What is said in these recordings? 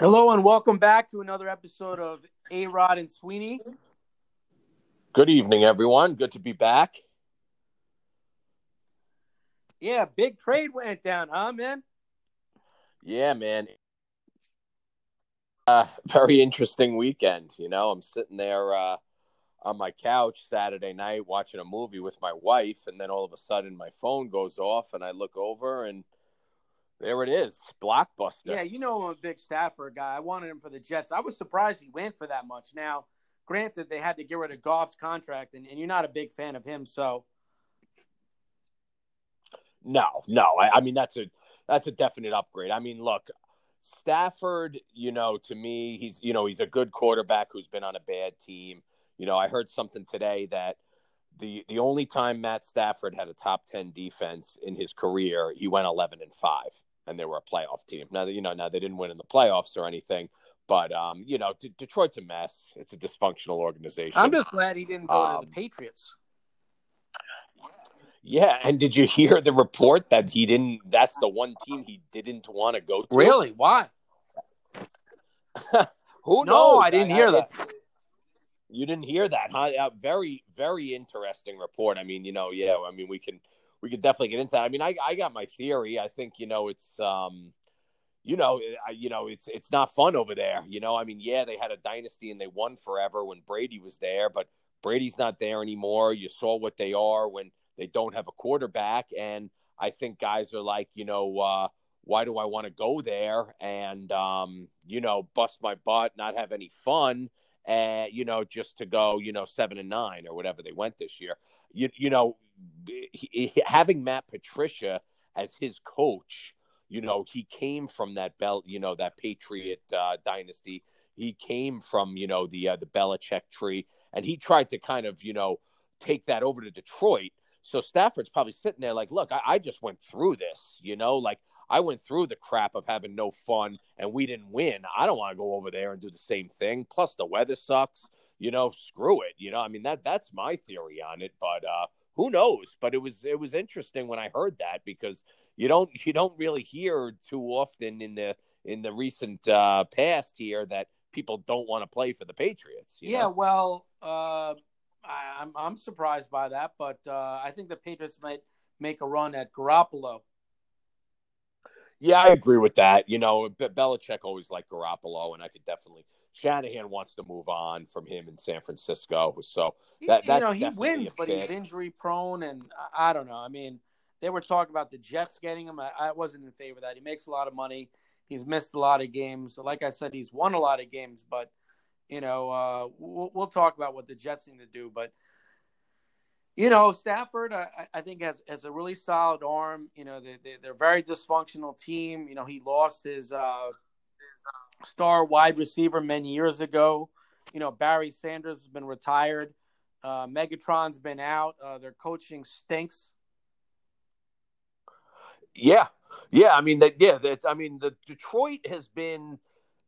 Hello and welcome back to another episode of A Rod and Sweeney. Good evening, everyone. Good to be back. Yeah, big trade went down, huh, man? Yeah, man. Uh, very interesting weekend. You know, I'm sitting there uh, on my couch Saturday night watching a movie with my wife, and then all of a sudden my phone goes off, and I look over, and there it is, blockbuster. Yeah, you know I'm a big Stafford guy. I wanted him for the Jets. I was surprised he went for that much. Now, granted, they had to get rid of Goff's contract, and, and you're not a big fan of him, so No, no. I, I mean that's a that's a definite upgrade. I mean, look, Stafford. You know, to me, he's you know he's a good quarterback who's been on a bad team. You know, I heard something today that the the only time Matt Stafford had a top ten defense in his career, he went eleven and five, and they were a playoff team. Now, you know, now they didn't win in the playoffs or anything, but um, you know, D- Detroit's a mess. It's a dysfunctional organization. I'm just glad he didn't go to Um, the Patriots. Yeah, and did you hear the report that he didn't? That's the one team he didn't want to go to. Really? Why? Who No, knows? I didn't hear that. You didn't hear that, huh? Uh, very, very interesting report. I mean, you know, yeah. I mean, we can, we could definitely get into that. I mean, I, I got my theory. I think, you know, it's, um, you know, I, you know, it's, it's not fun over there. You know, I mean, yeah, they had a dynasty and they won forever when Brady was there, but Brady's not there anymore. You saw what they are when they don't have a quarterback, and I think guys are like, you know, uh, why do I want to go there and um, you know bust my butt, not have any fun, and you know just to go, you know, seven and nine or whatever they went this year. You you know, he, having Matt Patricia as his coach, you know, he came from that belt, you know, that Patriot uh, dynasty. He came from you know the uh, the Belichick tree, and he tried to kind of you know take that over to Detroit. So Stafford's probably sitting there like, look, I, I just went through this, you know, like I went through the crap of having no fun and we didn't win. I don't want to go over there and do the same thing. Plus the weather sucks, you know, screw it. You know, I mean that that's my theory on it, but uh who knows? But it was it was interesting when I heard that because you don't you don't really hear too often in the in the recent uh past here that people don't want to play for the Patriots. you Yeah, know? well, uh, I, I'm I'm surprised by that, but uh, I think the Patriots might make a run at Garoppolo. Yeah, I agree with that. You know, Be- Belichick always liked Garoppolo, and I could definitely. Shanahan wants to move on from him in San Francisco, so That- you know, that's he wins, but he's injury prone, and I, don't know. I mean, they were talking about the Jets getting him. I, I wasn't in favor of that. He makes a lot of money. He's missed a lot of games. Like I said, he's won a lot of games, but you know, uh, we'll, we'll talk about what the Jets need to do. But you know, Stafford, I, I think has has a really solid arm. You know, they, they they're a very dysfunctional team. You know, he lost his uh, star wide receiver many years ago. You know, Barry Sanders has been retired. Uh, Megatron's been out. Uh, their coaching stinks. yeah, yeah. I mean that. Yeah, that's. I mean, the Detroit has been.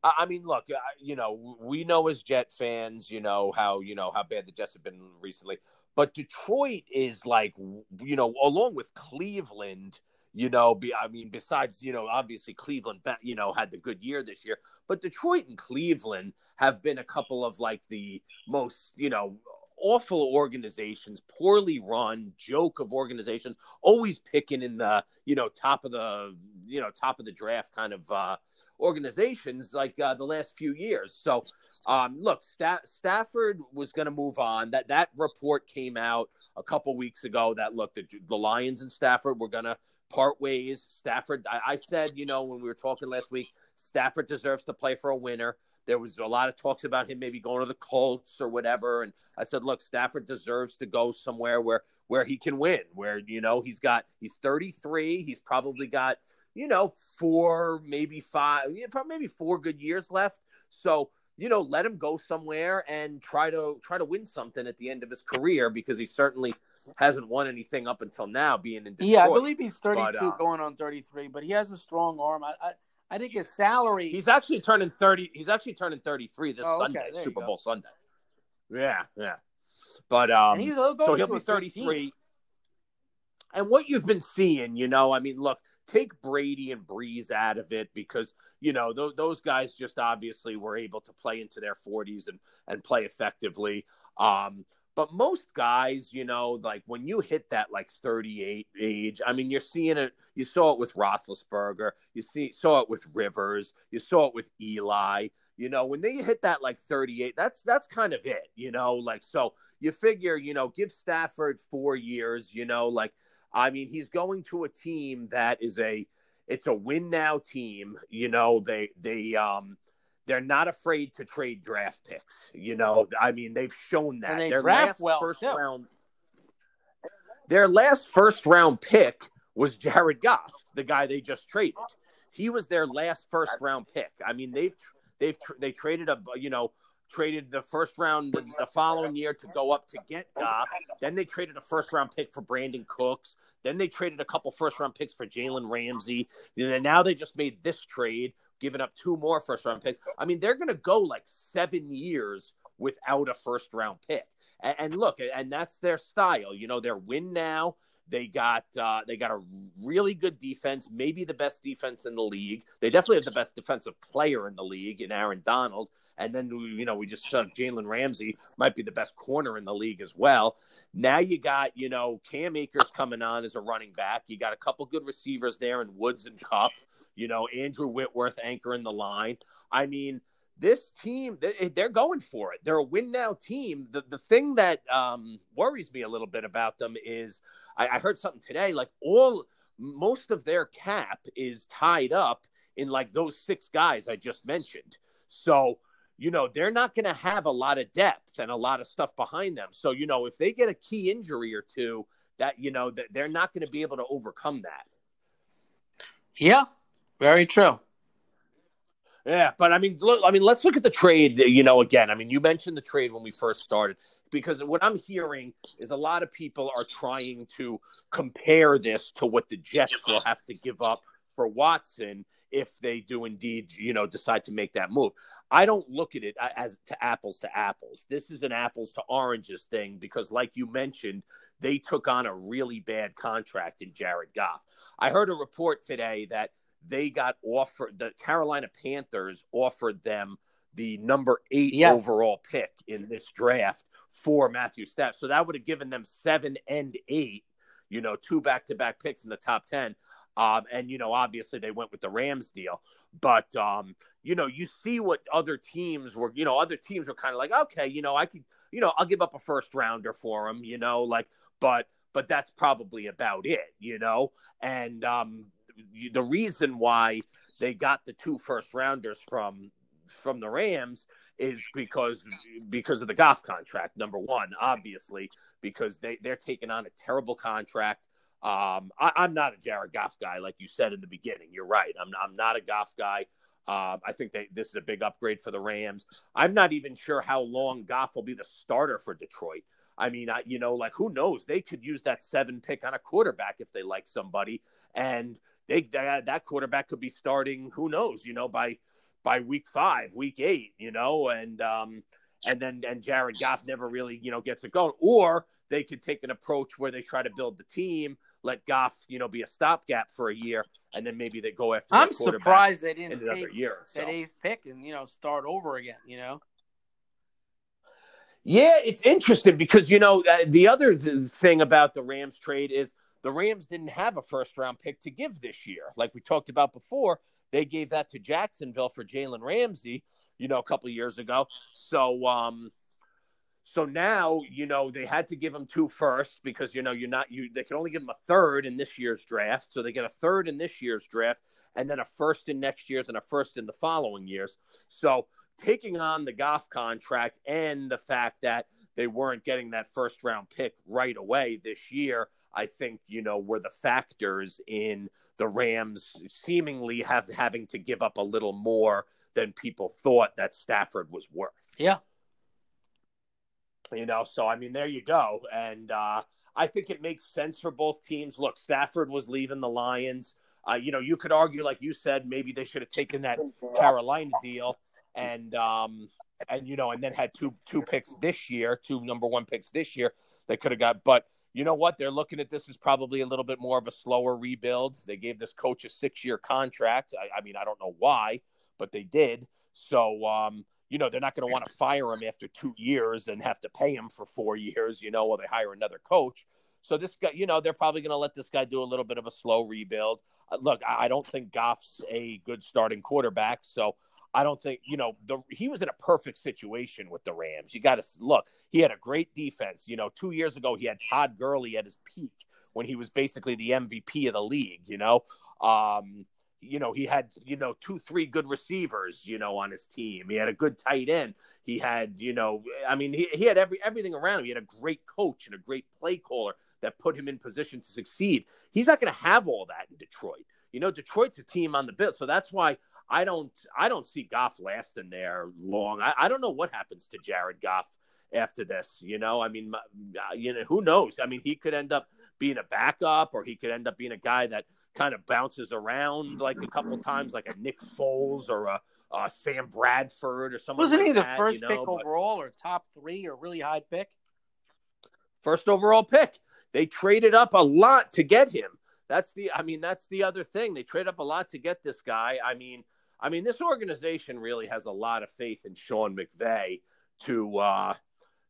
I mean, look, you know, we know as Jet fans, you know how you know how bad the Jets have been recently, but Detroit is like, you know, along with Cleveland. You know, be, I mean, besides, you know, obviously Cleveland, you know, had the good year this year, but Detroit and Cleveland have been a couple of like the most, you know, awful organizations, poorly run, joke of organizations, always picking in the, you know, top of the, you know, top of the draft kind of uh, organizations like uh, the last few years. So, um, look, Sta- Stafford was going to move on. That that report came out a couple weeks ago. That look, the, the Lions and Stafford were going to part ways. Stafford, I, I said, you know, when we were talking last week, Stafford deserves to play for a winner. There was a lot of talks about him maybe going to the Colts or whatever, and I said, look, Stafford deserves to go somewhere where where he can win. Where you know he's got he's 33. He's probably got you know four, maybe five, maybe four good years left. So you know, let him go somewhere and try to try to win something at the end of his career because he certainly hasn't won anything up until now, being in Detroit. Yeah, I believe he's 32 But, uh, going on 33, but he has a strong arm. I I, I think his salary. He's actually turning thirty. He's actually turning thirty-three this Oh, Sunday, Super. Bowl Sunday. Yeah, yeah. But um, and he's, he'll so he'll be a 13. And what you've been seeing, you know, I mean, look, take Brady and Brees out of it because you know th- those guys just obviously were able to play into their 40s and and play effectively. Um, but most guys, you know, like when you hit that like 38 age, I mean, you're seeing it. You saw it with Roethlisberger. You see, saw it with Rivers. You saw it with Eli. You know, when they hit that like 38, that's that's kind of it. You know, like so you figure, you know, give Stafford four years. You know, like I mean, he's going to a team that is a it's a win now team. You know, they they um they're not afraid to trade draft picks. You know, I mean, they've shown that. And they their draft last well, first too. round their last first round pick was Jared Goff, the guy they just traded. He was their last first round pick. I mean, they've they've they traded a you know traded the first round the, following year to go up to get Goff. Then they traded a first round pick for Brandin Cooks. Then they traded a couple first round picks for Jalen Ramsey. And now they just made this trade, giving up two more first round picks. I mean, they're going to go like seven years without a first round pick. And, and look, and that's their style. You know, they're win now. They got uh, they got a really good defense, maybe the best defense in the league. They definitely have the best defensive player in the league in Aaron Donald. And then you know we just saw Jalen Ramsey might be the best corner in the league as well. Now you got you know Cam Akers coming on as a running back. You got a couple good receivers there in Woods and Kupp. You know Andrew Whitworth anchoring the line. I mean this team they're going for it they're a win now team the, the thing that um, worries me a little bit about them is I, I heard something today like all most of their cap is tied up in like those six guys i just mentioned so you know they're not going to have a lot of depth and a lot of stuff behind them so you know if they get a key injury or two that you know that they're not going to be able to overcome that Yeah, very true. Yeah, but I mean, look, I mean, let's look at the trade. You know, again, I mean, you mentioned the trade when we first started because what I'm hearing is a lot of people are trying to compare this to what the Jets will have to give up for Watson if they do indeed, you know, decide to make that move. I don't look at it as to apples to apples. This is an apples to oranges thing because, like you mentioned, they took on a really bad contract in Jared Goff. I heard a report today that they got offered the Carolina Panthers offered them the number eight Yes. overall pick in this draft for Matthew Stafford. So that would have given them seven and eight, you know, two back to back picks in the top 10. Um, and, you know, obviously they went with the Rams deal. But, um, you know, you see what other teams were, you know, other teams were kind of like, okay, you know, I could, you know, I'll give up a first rounder for him, you know, like, but, but that's probably about it, you know? And, um, the reason why they got the two first rounders from from the Rams is because because of the Goff contract. Number one, obviously, because they they're taking on a terrible contract. Um, I, I'm not a Jared Goff guy, like you said in the beginning. You're right. I'm I'm not a Goff guy. Um, I think they, this is a big upgrade for the Rams. I'm not even sure how long Goff will be the starter for Detroit. I mean, I, you know, like who knows? They could use that seven pick on a quarterback if they like somebody, and they that quarterback could be starting. Who knows? You know, by by week five, week eight. You know, and um, and then and Jared Goff never really you know gets it going. Or they could take an approach where they try to build the team, let Goff you know be a stopgap for a year, and then maybe they go after. I'm surprised they didn't another take year. So. that eighth pick and you know start over again. You know, Yeah, it's interesting because you know uh, the other thing about the Rams trade is the Rams didn't have a first round pick to give this year, like we talked about before. They gave that to Jacksonville for Jalen Ramsey, you know, a couple years ago. So, um, so now you know they had to give him two firsts because you know you're not you. They can only give him a third in this year's draft, so they get a third in this year's draft, and then a first in next year's and a first in the following years. So taking on the Goff contract and the fact that they weren't getting that first round pick right away this year, I think you know were the factors in the Rams seemingly have having to give up a little more than people thought that Stafford was worth. yeah, You know, so I mean, there you go, and uh, I think it makes sense for both teams. Look, Stafford was leaving the Lions. Uh, you know, you could argue, like you said, maybe they should have taken that Carolina deal and um and you know and then had two two picks this year, two number one picks this year. They could have got, but you know what? They're looking at this as probably a little bit more of a slower rebuild. They gave this coach a six year contract. I, I, mean, I don't know why, but they did. So, um, you know, they're not going to want to fire him after two years and have to pay him for four years, you know, while they hire another coach. So this guy, you know, they're probably going to let this guy do a little bit of a slow rebuild. Uh, look, I don't think Goff's a good starting quarterback, so I don't think you know the he was in a perfect situation with the Rams. You got to look; he had a great defense. You know, two years ago he had Todd Gurley at his peak when he was basically the MVP of the league. You know, um, you know he had you know two, three good receivers. You know, on his team, he had a good tight end. He had you know, I mean, he he had every everything around him. He had a great coach and a great play caller that put him in position to succeed. He's not going to have all that in Detroit. You know, Detroit's a team on the bill, so that's why I don't I don't see Goff lasting there long. I, I don't know what happens to Jared Goff after this. You know, I mean, uh, you know, who knows? I mean, he could end up being a backup, or he could end up being a guy that kind of bounces around like a couple times, like a Nick Foles or a, a Sam Bradford or someone. Wasn't like he the that, first you know? pick But overall, or top three, or really high pick? first overall pick? They traded up a lot to get him. That's the. I mean, that's the other thing. They trade up a lot to get this guy. I mean. I mean, this organization really has a lot of faith in Sean McVay to uh,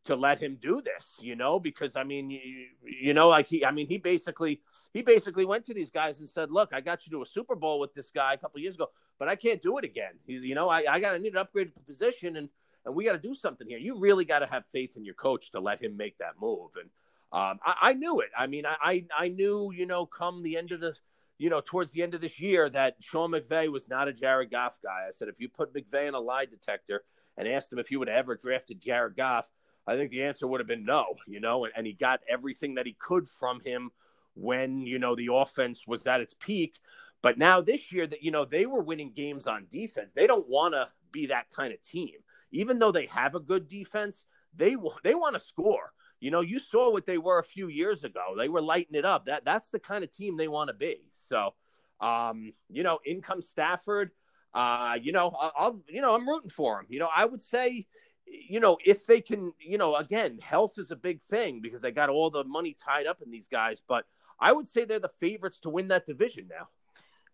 to let him do this, you know, because I mean, you, you know, like he, I mean, he basically he basically went to these guys and said, "Look, I got you to a Super Bowl with this guy a couple years ago, but I can't do it again. You know, I, I got to need an upgraded position, and and we got to do something here. You really got to have faith in your coach to let him make that move." And um, I, I knew it. I mean, I, I I knew, you know, come the end of the you know, towards the end of this year that Sean McVay was not a Jared Goff guy. I said, if you put McVay in a lie detector and asked him if he would have ever drafted Jared Goff, I think the answer would have been no, you know, and, and he got everything that he could from him when, you know, the offense was at its peak. But now this year that, you know, they were winning games on defense. They don't want to be that kind of team. Even though they have a good defense, they they want to score. You know, you saw what they were a few years ago. They were lighting it up. That that's the kind of team they want to be. So, um, you know, in comes Stafford. Uh, you know, I'll, you know, I'm rooting for him. You know, I would say, you know, if they can, you know, again, health is a big thing because they got all the money tied up in these guys. But I would say they're the favorites to win that division now.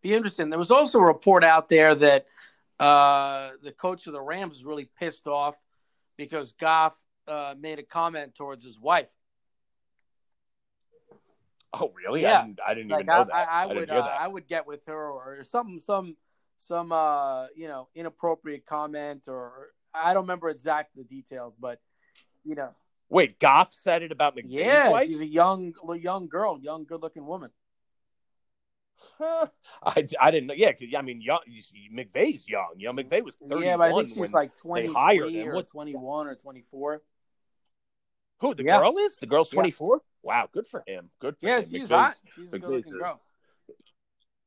Be interesting. There was also a report out there that uh, the coach of the Rams is really pissed off because Goff uh, made a comment towards his wife. Oh, really? Yeah. I didn't, I didn't Like even know I, that. I, I would, uh, that. I would get with her or some, some, some, uh, you know, inappropriate comment or I don't remember exact the details, but you know, Wait, Goff said it about McVay's yeah, wife? she's a young, young girl, young, good-looking woman. Huh. I, I didn't know. Yeah, I mean, young, McVay's young. You know, McVay was 31 Yeah, but I think she's like they hired 23 him. or What- 21 or 24. Who the Yeah. girl is? The girl's Yeah. 24. Wow, good for him. Good for Yeah, him. she's McVay's- hot. She's a good-looking girl.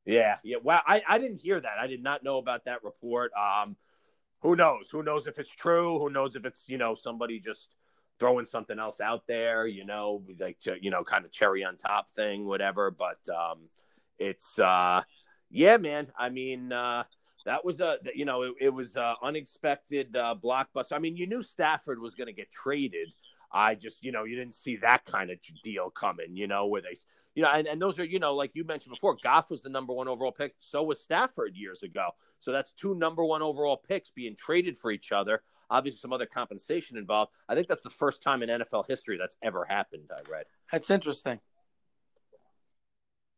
Yeah, yeah. Wow, I, I didn't hear that. I did not know about that report. Um, who knows? Who knows if it's true? Who knows if it's you know somebody just throwing something else out there? You know, like to, you know, kind of cherry on top thing, whatever. But um, it's uh, yeah, man. I mean, uh, that was a you know it, it was a unexpected uh, blockbuster. I mean, you knew Stafford was going to get traded. I just you know you didn't see that kind of deal coming. You know where they you know, and, and those are, you know, like you mentioned before, Goff was the number one overall pick. So was Stafford years ago. So that's two number one overall picks being traded for each other. Obviously, some other compensation involved. I think that's the first time in NFL history that's ever happened. I read. That's interesting.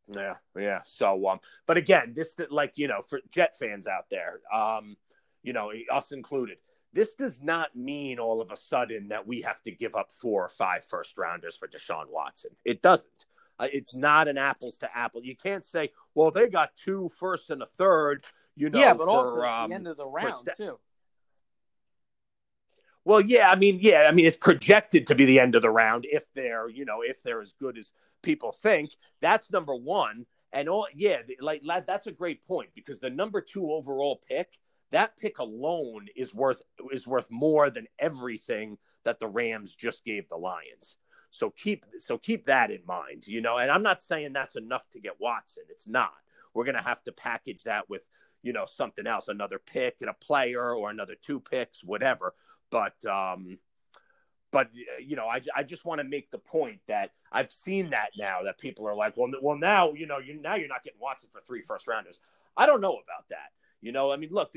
Yeah, yeah. So, um, but again, this like you know, for Jet fans out there, um, you know, us included, this does not mean all of a sudden that we have to give up four or five first rounders for Deshaun Watson. It doesn't. Uh, it's not an apples to apple. You can't say, well, they got two first and a third. You know, yeah, but for, also at um, the end of the round Sta- too. Well, yeah, I mean, yeah, I mean, it's projected to be the end of the round if they're, you know, if they're as good as people think. That's number one, and all, yeah, like that- that's a great point because the number two overall pick, that pick alone is worth is worth more than everything that the Rams just gave the Lions. So keep so keep that in mind, you know. And I'm not saying that's enough to get Watson. It's not. We're gonna have to package that with, you know, something else, another pick and a player or another two picks, whatever but um but you know, I, I just want to make the point that I've seen that now that people are like, well, well, now you know, you now you're not getting Watson for three first rounders. I don't know about that. You know, I mean, look,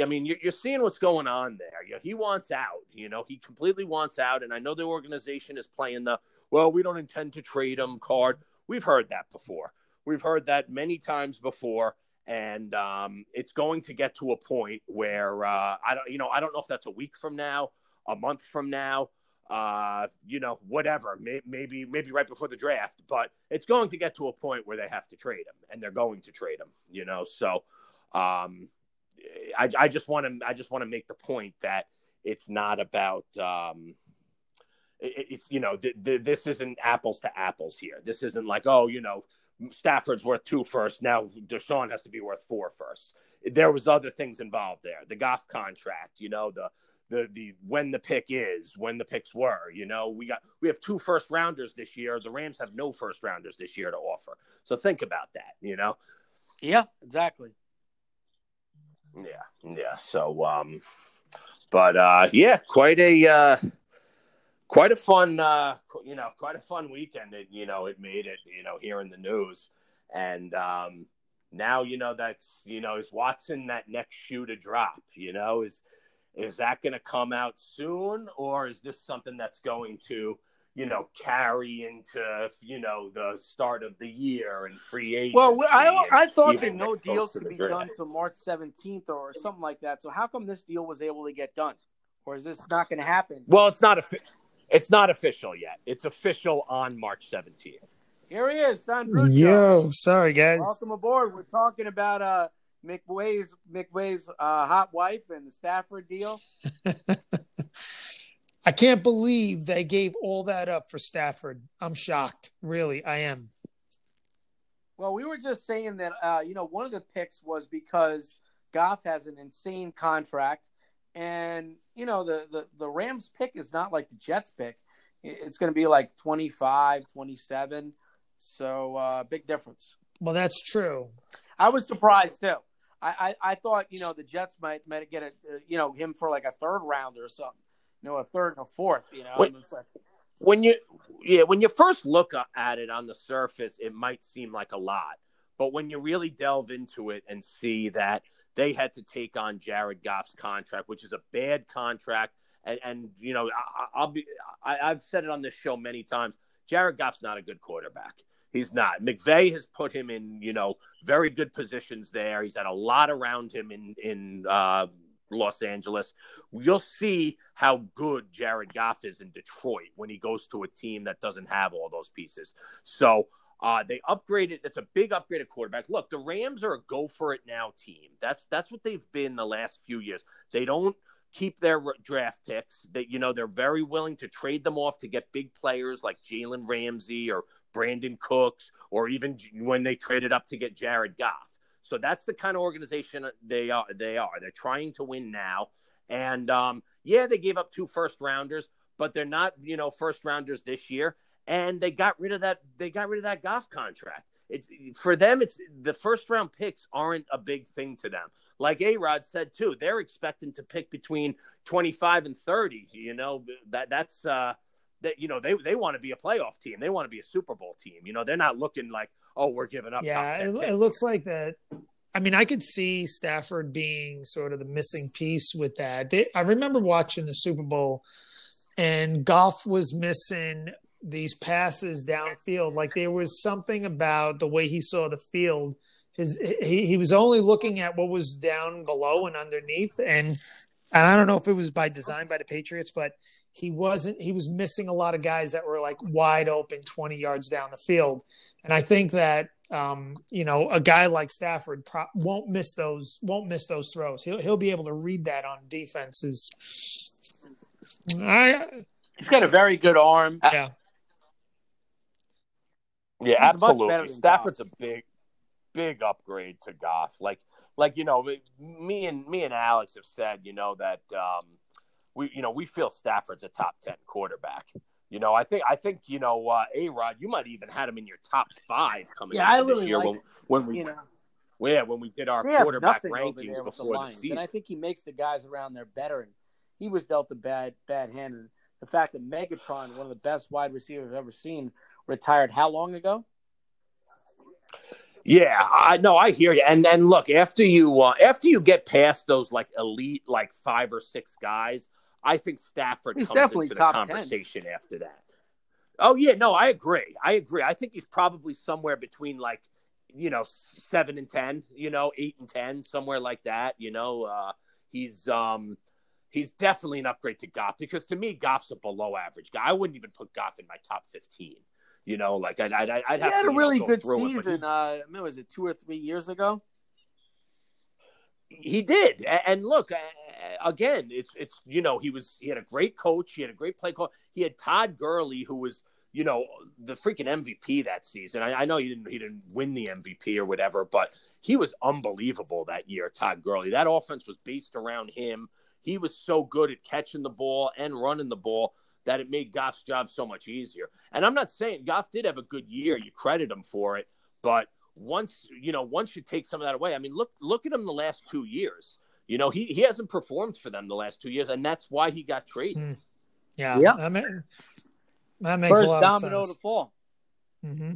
I mean, you're, seeing what's going on there. You know, he wants out. You know, he completely wants out, and I know the organization is playing the well. We don't intend to trade him card. We've heard that before. We've heard that many times before, and um, it's going to get to a point where uh, I don't, you know, I don't know if that's a week from now, a month from now, uh, you know, whatever, maybe maybe right before the draft, but it's going to get to a point where they have to trade him, and they're going to trade him, you know. So, um, I, I just want to I just want to make the point that it's not about um, it, it's you know th- th- this isn't apples to apples here. This isn't like oh you know Stafford's worth two first now Deshaun has to be worth four first. There was other things involved there. The Goff contract, you know the the the when the pick is, when the picks were. You know, we got we have two first rounders this year. The Rams have no first rounders this year to offer. So think about that. You know. Yeah, exactly. Yeah, yeah. So, um, but uh, yeah, quite a uh, quite a fun, uh, you know, quite a fun weekend. It, you know, it made it, you know, here in the news, and um, now you know that's you know is Watson that next shoe to drop? You know, is is that going to come out soon, or is this something that's going to, you know, carry into you know the start of the year and free agency? Well, I I thought that no deals could be draft. done till March seventeenth or something like that. So how come this deal was able to get done, or is this not going to happen? Well, it's not a, it's not official yet. It's official on March seventeenth. Here he is, Sandro. Yo, sorry guys. Welcome aboard. We're talking about uh McVay's McVay's uh, hot wife and the Stafford deal. I can't believe they gave all that up for Stafford. I'm shocked. Really, I am. Well, we were just saying that uh, you know one of the picks was because Goff has an insane contract, and you know the the, the Rams pick is not like the Jets pick. It's going to be like 25, 27. So uh, big difference. Well, that's true. I was surprised too. I, I, I thought you know the Jets might might get a uh, you know him for like a third rounder or something, you know, a third and a fourth. You know, when, when you yeah when you first look at it on the surface, it might seem like a lot, but when you really delve into it and see that they had to take on Jared Goff's contract, which is a bad contract, and, and you know I, will be I, I've said it on this show many times. Jared Goff's not a good quarterback. He's not. McVay has put him in, you know, very good positions there. He's had a lot around him in in uh, Los Angeles. You'll see how good Jared Goff is in Detroit when he goes to a team that doesn't have all those pieces. So uh, they upgraded. It's a big upgrade upgraded quarterback. Look, the Rams are a go for it now team. That's that's what they've been the last few years. They don't keep their draft picks. That you know they're very willing to trade them off to get big players like Jalen Ramsey or Brandin Cooks, or even when they traded up to get Jared Goff. So that's the kind of organization they are. They are. They're trying to win now, and um, yeah, they gave up two first rounders, but they're not, you know, first rounders this year. And they got rid of that. They got rid of that Goff contract. It's for them. It's the first round picks aren't a big thing to them. Like A Rod said too, they're expecting to pick between twenty five and thirty. You know that that's. uh that you know they they want to be a playoff team. They want to be a Super Bowl team. You know, they're not looking like, oh, we're giving up. Yeah, it, it, looks like that. I mean, I could see Stafford being sort of the missing piece with that. They, I remember watching the Super Bowl, and Goff was missing these passes downfield. Like there was something about the way he saw the field. His he, he was only looking at what was down below and underneath, and and I don't know if it was by design by the Patriots, but he wasn't he was missing a lot of guys that were like wide open 20 yards down the field. And i think that um, you know a guy like stafford pro- won't miss those won't miss those throws. He'll, he'll be able to read that on defenses. I, he's got a very good arm. Yeah. Yeah he's absolutely. stafford's Goff. a big big upgrade to Goff. Like like you know me and me and alex have said you know that um we you know we feel Stafford's a top ten quarterback. You know, I think I think you know uh, A Rod, you might even had him in your top five coming yeah, into really this year like, when, when we. You know, yeah, when we did our quarterback rankings before the, the, season, and I think he makes the guys around there better. And he was dealt a bad bad hand. And the fact that Megatron, one of the best wide receivers I've ever seen, retired how long ago? Yeah, I know. I hear you. And then look, after you uh, after you get past those like elite like five or six guys, I think Stafford He's comes definitely into top the 10. after that. Oh yeah, no, I agree. I agree. I think he's probably somewhere between like you know seven and ten, you know, eight and ten, somewhere like that. You know, uh, he's um he's definitely an upgrade to Goff because to me, Goff's a below average guy. I wouldn't even put Goff in my top fifteen. You know, like I'd I'd, I'd He have had to, a you know, really go good it, he- season. Uh, I mean, was it two or three years ago? He did. And look again it's it's you know he was he had a great coach. He had a great play call. He had todd Gurley who was you know the freaking mvp that season. I, I know he didn't he didn't win the mvp or whatever but he was unbelievable that year todd Gurley. That offense was based around him. He was so good at catching the ball and running the ball that it made Goff's job so much easier. And I'm not saying Goff did have a good year. You credit him for it, but once you know, once you take some of that away, I mean, look look at him the last two years. You know, he he hasn't performed for them the last two years, and that's why he got traded. Hmm. Yeah, Yeah. That, ma- that makes First a lot of domino sense. to fall. mm-hmm.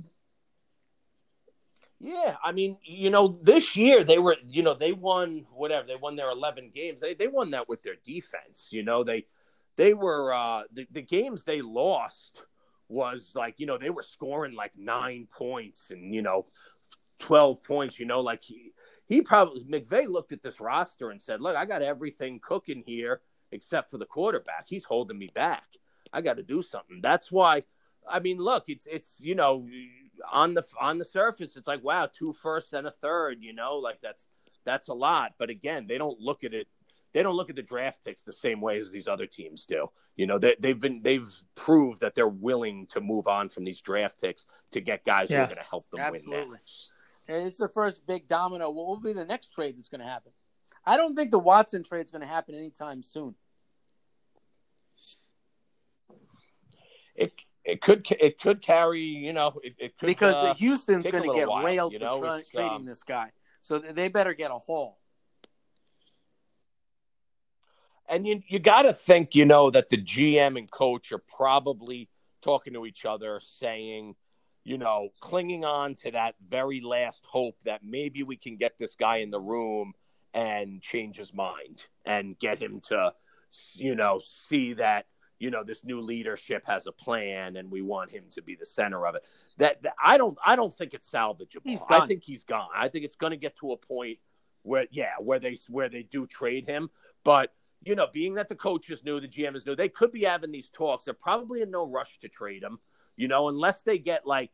Yeah, I mean, you know, this year they were, you know, they won whatever they won their eleven games. They they won that with their defense. You know, they they were uh the, the games they lost was like you know they were scoring like nine points and you know twelve points. You know, like he he probably McVay looked at this roster and said, "Look, I got everything cooking here except for the quarterback. He's holding me back. I got to do something." That's why. I mean, look, it's it's you know on the on the surface, it's like wow, two firsts and a third. You know, like that's that's a lot. But again, they don't look at it. They don't look at the draft picks the same way as these other teams do. You know, they, they've been they've proved that they're willing to move on from these draft picks to get guys who are going to help them win Absolutely. And it's the first big domino. What will be the next trade that's going to happen? I don't think the Watson trade is going to happen anytime soon. It it could it could carry you know it, it could because uh, Houston's going to get while, railed you for tra- trading um, this guy. So they better get a haul. and you you got to think you know that the GM and coach are probably talking to each other saying you know clinging on to that very last hope that maybe we can get this guy in the room and change his mind and get him to you know see that you know this new leadership has a plan and we want him to be the center of it. That, that i don't i don't think it's salvageable. I think he's gone. I think it's going to get to a point where yeah where they where they do trade him. But you know being that the coaches knew the gm is new they could be having these talks. They're probably in no rush to trade him you know unless they get like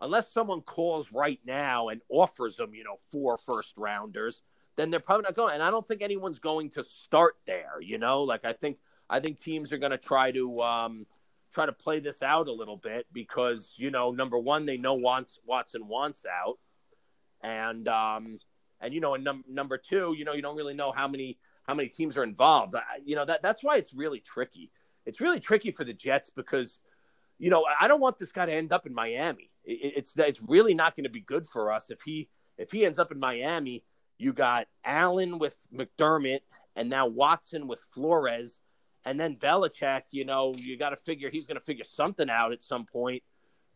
unless someone calls right now and offers them you know four first rounders then they're probably not going. And i don't think anyone's going to start there you know? Like i think i think teams are going to try to um try to play this out a little bit because you know number one they know wants watson wants out. And um and you know and num- number two you know you don't really know how many how many teams are involved. I, you know that that's why it's really tricky. It's really tricky for the jets because you know i don't want this guy to end up in miami it, it's it's really not going to be good for us if he if he ends up in miami you got allen with mcdermott and now watson with flores and then Belichick, you know, you got to figure he's going to figure something out at some point.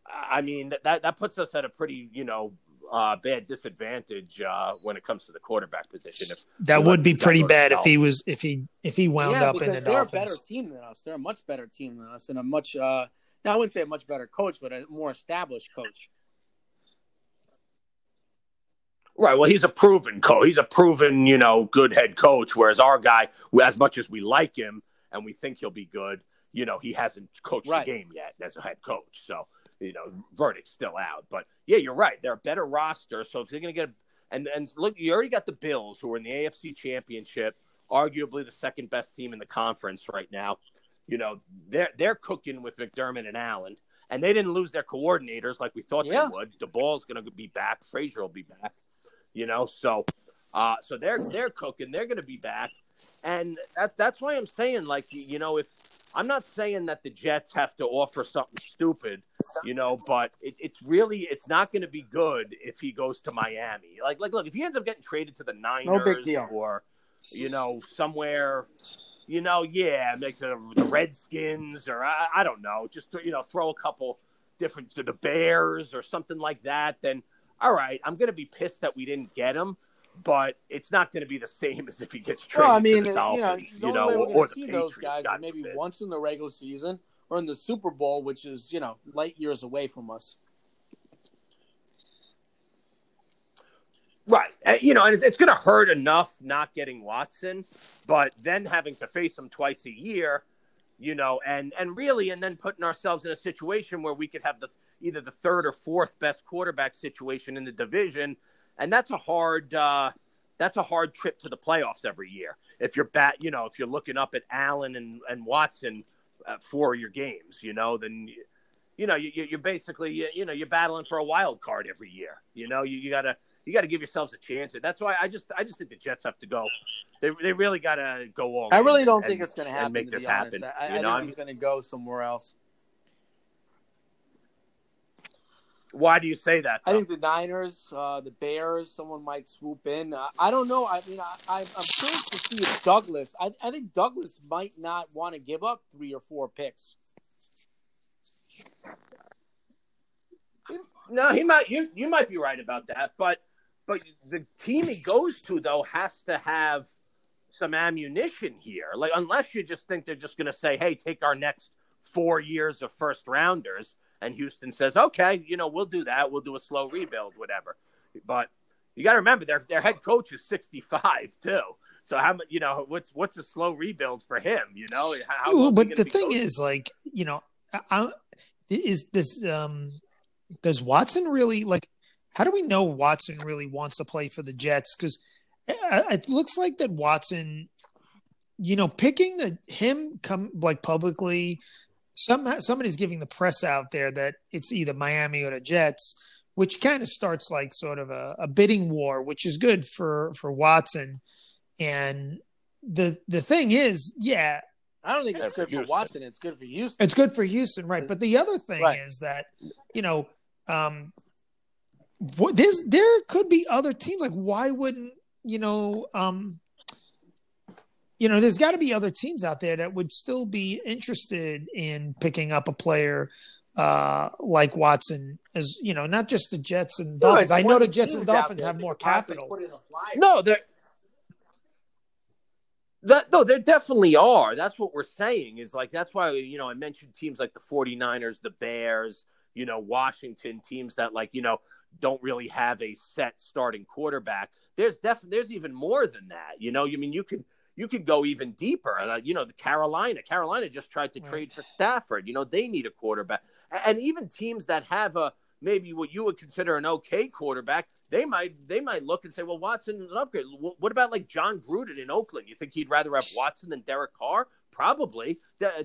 I mean, that that puts us at a pretty, you know, uh, bad disadvantage uh, when it comes to the quarterback position. If That would be pretty bad if he was if he if he wound yeah, up in because the they're a better team than us. They're a much better team than us, and a much. Uh, now I wouldn't say a much better coach, but a more established coach. Right. Well, he's a proven coach. He's a proven, you know, good head coach. Whereas our guy, as much as we like him and we think he'll be good, you know, he hasn't coached Right. the game yet as a head coach. So, you know, verdict's still out. But yeah, you're right. They're a better roster. So if they're going to get, and and look, you already got the Bills who are in the AFC Championship, arguably the second best team in the conference right now. You know, they're they're cooking with McDermott and Allen. And they didn't lose their coordinators like we thought Yeah. they would. Daboll's going to be back. Frazier will be back you know so uh so they're they're cooking they're going to be back and that that's why i'm saying like you know if i'm not saying that the jets have to offer something stupid you know but it, it's really it's not going to be good if he goes to miami like like look if he ends up getting traded to the niners big deal. or you know somewhere you know, yeah, make the, the Redskins or I, I don't know, just you know, throw a couple different to the Bears or something like that, then all right, I'm going to be pissed that we didn't get him, but it's not going to be the same as if he gets traded. Well, I mean, to the Dolphins, you know, the you know, or, we're or going the see those Patriots, guys God maybe once in the regular season or in the Super Bowl, which is you know light years away from us. Right. Uh, You know, and it's, it's going to hurt enough not getting Watson, but then having to face him twice a year, you know, and and really, and then putting ourselves in a situation where we could have the either the third or fourth best quarterback situation in the division, and that's a hard uh, that's a hard trip to the playoffs every year. If you're bat, you know, if you're looking up at Allen and and Watson uh, for your games, you know, then. You know, you, you- you're basically, you, you know, you're battling for a wild card every year. You know, you, you got to you got to give yourselves a chance. That's why I just I just think the Jets have to go. They they really got to go all. I really don't and- think it's going to happen. Make this happen. I, I know, think I he's going to go somewhere else. why do you say that? I think the Niners, uh, the Bears, someone might swoop in. Uh, I don't know. I mean, I, I, I'm curious to see if Douglas. I, I think Douglas might not want to give up three or four picks. no, he might. You you might be right about that, but but the team he goes to though has to have some ammunition here. Like unless you just think they're just going to say, "Hey, take our next four years of first rounders," and Houston says, "Okay, you know, we'll do that. We'll do a slow rebuild, whatever." But you got to remember their their head coach is sixty five too. So how much you know what's what's a slow rebuild for him? You know, how, Well, but the thing coaching? is, like, you know, I, is this um does Watson really like? How do we know Watson really wants to play for the Jets? Because it looks like that Watson, you know, picking the him come like publicly. Some somebody's giving the press out there that it's either Miami or the Jets, which kind of starts like sort of a, a bidding war, which is good for for Watson. And the the thing is, yeah, I don't think Yeah, it's good for Watson. It's good for Houston. it's good for Houston, right? But the other thing Right. is that you know, um, what this there could be other teams. Like, why wouldn't you know? Um, you know, there's got to be other teams out there that would still be interested in picking up a player uh, like Watson, as you know, not just the Jets and Dolphins. I know the Jets and Dolphins have more capital. No, there. That, no, there definitely are. That's what we're saying. Is like that's why you know I mentioned teams like the 49ers, the Bears, you know, Washington, teams that like you know don't really have a set starting quarterback. There's definitely there's even more than that. You know, you mean you could you could go even deeper. Uh, you know, the Carolina, Carolina just tried to Right. trade for Stafford. You know, they need a quarterback, and even teams that have a maybe what you would consider an okay quarterback, they might they might look and say, well, Watson is an upgrade. What about like Jon Gruden in Oakland? You think he'd rather have Watson than Derek Carr? Probably.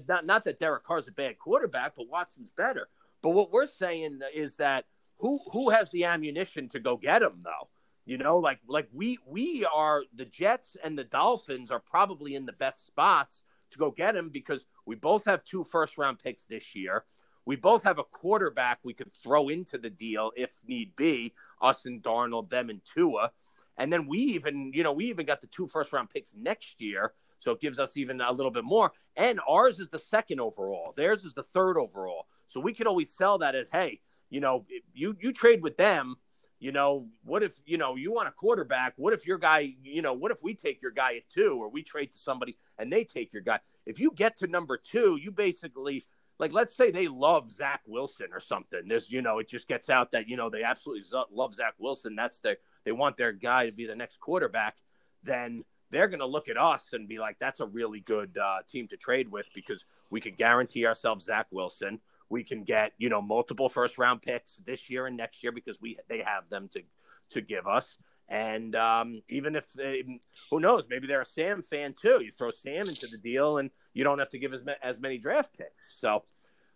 Not, not that Derek Carr's a bad quarterback, but Watson's better. But what we're saying is that who who has the ammunition to go get him though? You know, like like we we are the Jets and the Dolphins are probably in the best spots to go get him because we both have two first round picks this year. We both have a quarterback we could throw into the deal if need be, us and Darnold, them and Tua. And then we even, you know, we even got the two first round picks next year. So it gives us even a little bit more. And ours is the second overall. Theirs is the third overall. So we could always sell that as, hey, you know, you you trade with them. You know, what if you know you want a quarterback? What if your guy, you know, what if we take your guy at two, or we trade to somebody and they take your guy? If you get to number two, you basically like let's say they love Zach Wilson or something. There's you know it just gets out that you know they absolutely love Zach Wilson. That's their they want their guy to be the next quarterback. Then they're going to look at us and be like, that's a really good uh, team to trade with because we could guarantee ourselves Zach Wilson. We can get you know multiple first round picks this year and next year because we they have them to to give us. And um, even if they, who knows, maybe they're a Sam fan too. You throw Sam into the deal, and you don't have to give as, ma- as many draft picks. So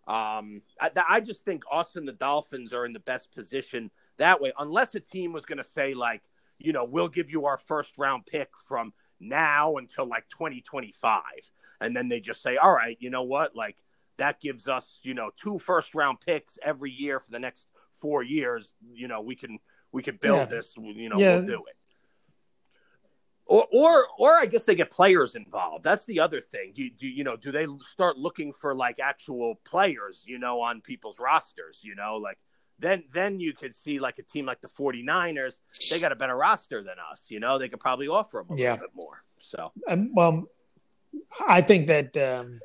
um, I, I just think us and the Dolphins are in the best position that way, unless a team was going to say like, you know, we'll give you our first round pick from now until like 2025, and then they just say, all right, you know what, like that gives us, you know, two first round picks every year for the next four years. You know, we can we can build Yeah. this. You know, Yeah. we'll do it. or or or I guess they get players involved. That's the other thing. Do, do you know? Do they start looking for like actual players? You know, on people's rosters. You know, like then then you could see like a team like the 49ers. They got a better roster than us. You know, they could probably offer them a yeah. little bit more. So, um, well, I think that. Um,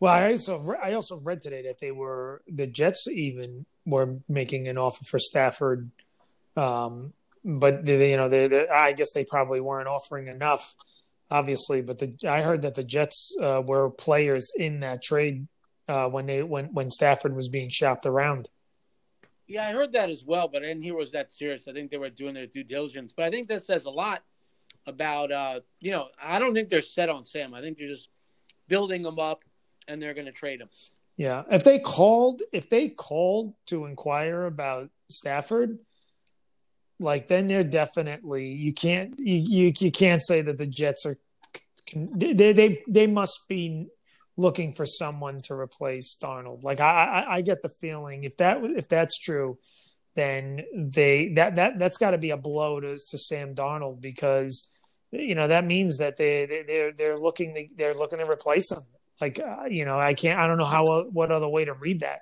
well, I also re- I also read today that they were the Jets even were making an offer for Stafford. Um, but they, you know, they, they, I guess they probably weren't offering enough, obviously. But the, I heard that the Jets uh, were players in that trade uh, when they when when Stafford was being shopped around. Yeah, I heard that as well, but I didn't hear it was that serious. I think they were doing their due diligence, but I think that says a lot about uh, you know. I don't think they're set on Sam. I think they're just building them up, and they're going to trade him. Yeah, if they called, if they called to inquire about Stafford, like then they're definitely you can't you, you you can't say that the Jets are they they they must be looking for someone to replace Darnold. Like I, I, I get the feeling if that if that's true, then they that that that's got to be a blow to, to Sam Darnold because you know that means that they, they they're they're looking to, they're looking to replace him. Like uh, you know I can't I don't know how what other way to read that,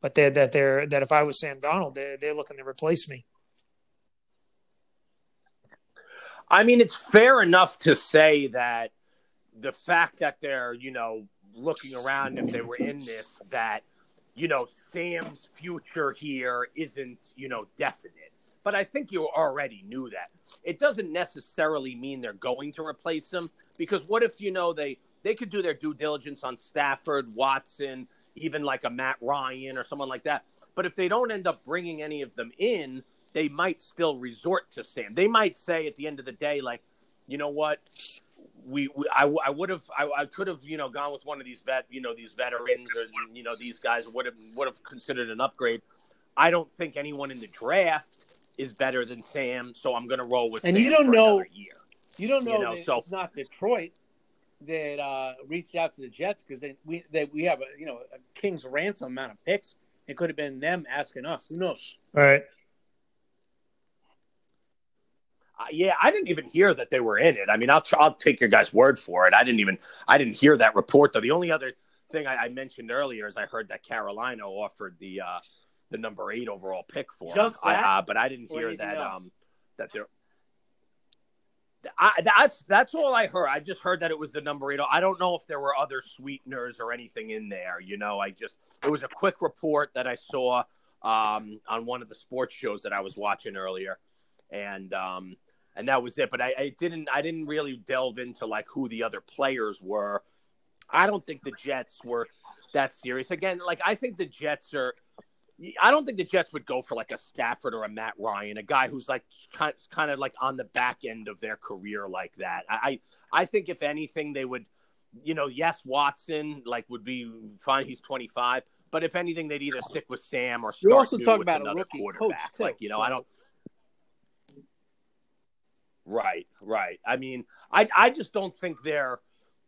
but they that they're that if I was Sam Darnold, they're they're looking to replace me. I mean, it's fair enough to say that the fact that they're, you know, looking around if they were in this, that, you know, Sam's future here isn't, you know, definite. But I think you already knew that. It doesn't necessarily mean they're going to replace him because what if, you know, they they could do their due diligence on Stafford, Watson, even like a Matt Ryan or someone like that. But if they don't end up bringing any of them in, they might still resort to Sam. They might say at the end of the day, like, you know what, we, we I, I would have I, I could have you know gone with one of these vet you know these veterans or you know these guys would have would have considered an upgrade. I don't think anyone in the draft is better than Sam, so I'm going to roll with. And Sam you don't know You don't know, you know so it's not Detroit that uh, reached out to the Jets because they we they, we have a you know a king's ransom amount of picks. It could have been them asking us. Who knows? All right. Uh, yeah, I didn't even hear that they were in it. I mean, I'll I'll take your guys' word for it. I didn't even I didn't hear that report though. The only other thing I, I mentioned earlier is I heard that Carolina offered the uh, the number eight overall pick for Just him. That, I, uh, but I didn't hear that um, that they're. I, that's that's all I heard. I just heard that it was the number eight. I don't know if there were other sweeteners or anything in there. You know, I just it was a quick report that I saw um, on one of the sports shows that I was watching earlier, and um, and that was it. But I, I didn't I didn't really delve into like who the other players were. I don't think the Jets were that serious. Again, like I think the Jets are. I don't think the Jets would go for like a Stafford or a Matt Ryan, a guy who's like kind kind of like on the back end of their career like that. I I think if anything they would, you know, yes Watson like would be fine. He's twenty five, but if anything they'd either stick with Sam or you also talk about a rookie quarterback. Coach, like you know, so. I don't. Right, right. I mean, I I just don't think they're,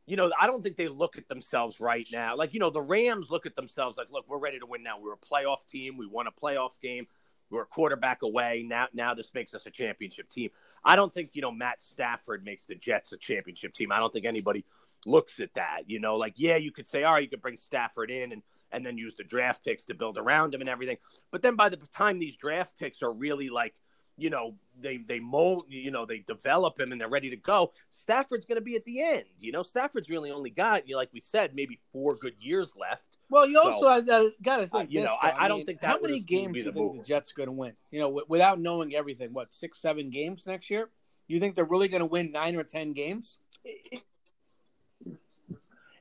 you know, I don't think they look at themselves right now. Like, you know, the Rams look at themselves like, look, we're ready to win now. We're a playoff team. We won a playoff game. We're a quarterback away. Now now this makes us a championship team. I don't think, you know, Matt Stafford makes the Jets a championship team. I don't think anybody looks at that. You know, like, yeah, you could say, all right, you could bring Stafford in and and then use the draft picks to build around him and everything. But then by the time these draft picks are really like you know they they mold you know they develop him and they're ready to go stafford's going to be at the end you know? Stafford's really only got you know, like we said maybe four good years left. Well you also so, got to think uh, you this, know I, I, I, don't think how many games do you think move. the jets going to win? You know w- without knowing everything what six seven games next year? You think they're really going to win nine or ten games?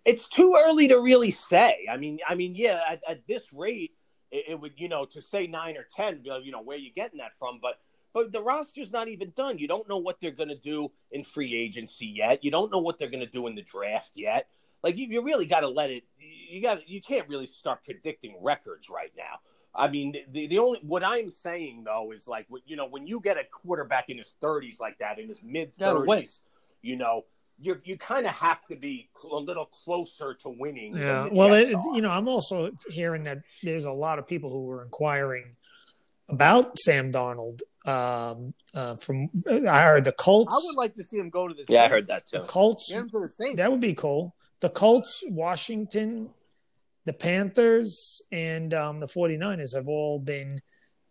It's too early to really say. I mean i mean yeah at, at this rate it, it, would you know to say nine or ten you know where you getting that from but but the roster's not even done. You don't know what they're going to do in free agency yet. You don't know what they're going to do in the draft yet. Like you, you really got to let it. You got you can't really start predicting records right now. I mean, the, the only what I'm saying though is like you know when you get a quarterback in his 30s like that in his mid 30s, you know you you kind of have to be a little closer to winning. Yeah. well, it, you know, I'm also hearing that there's a lot of people who were inquiring about Sam Darnold. Um, uh, from I heard the Colts. I would like to see him go to the. Yeah, I heard that the too. Colts. Get him to the Saints. That would be cool. The Colts, Washington, the Panthers, and um, the 49ers have all been,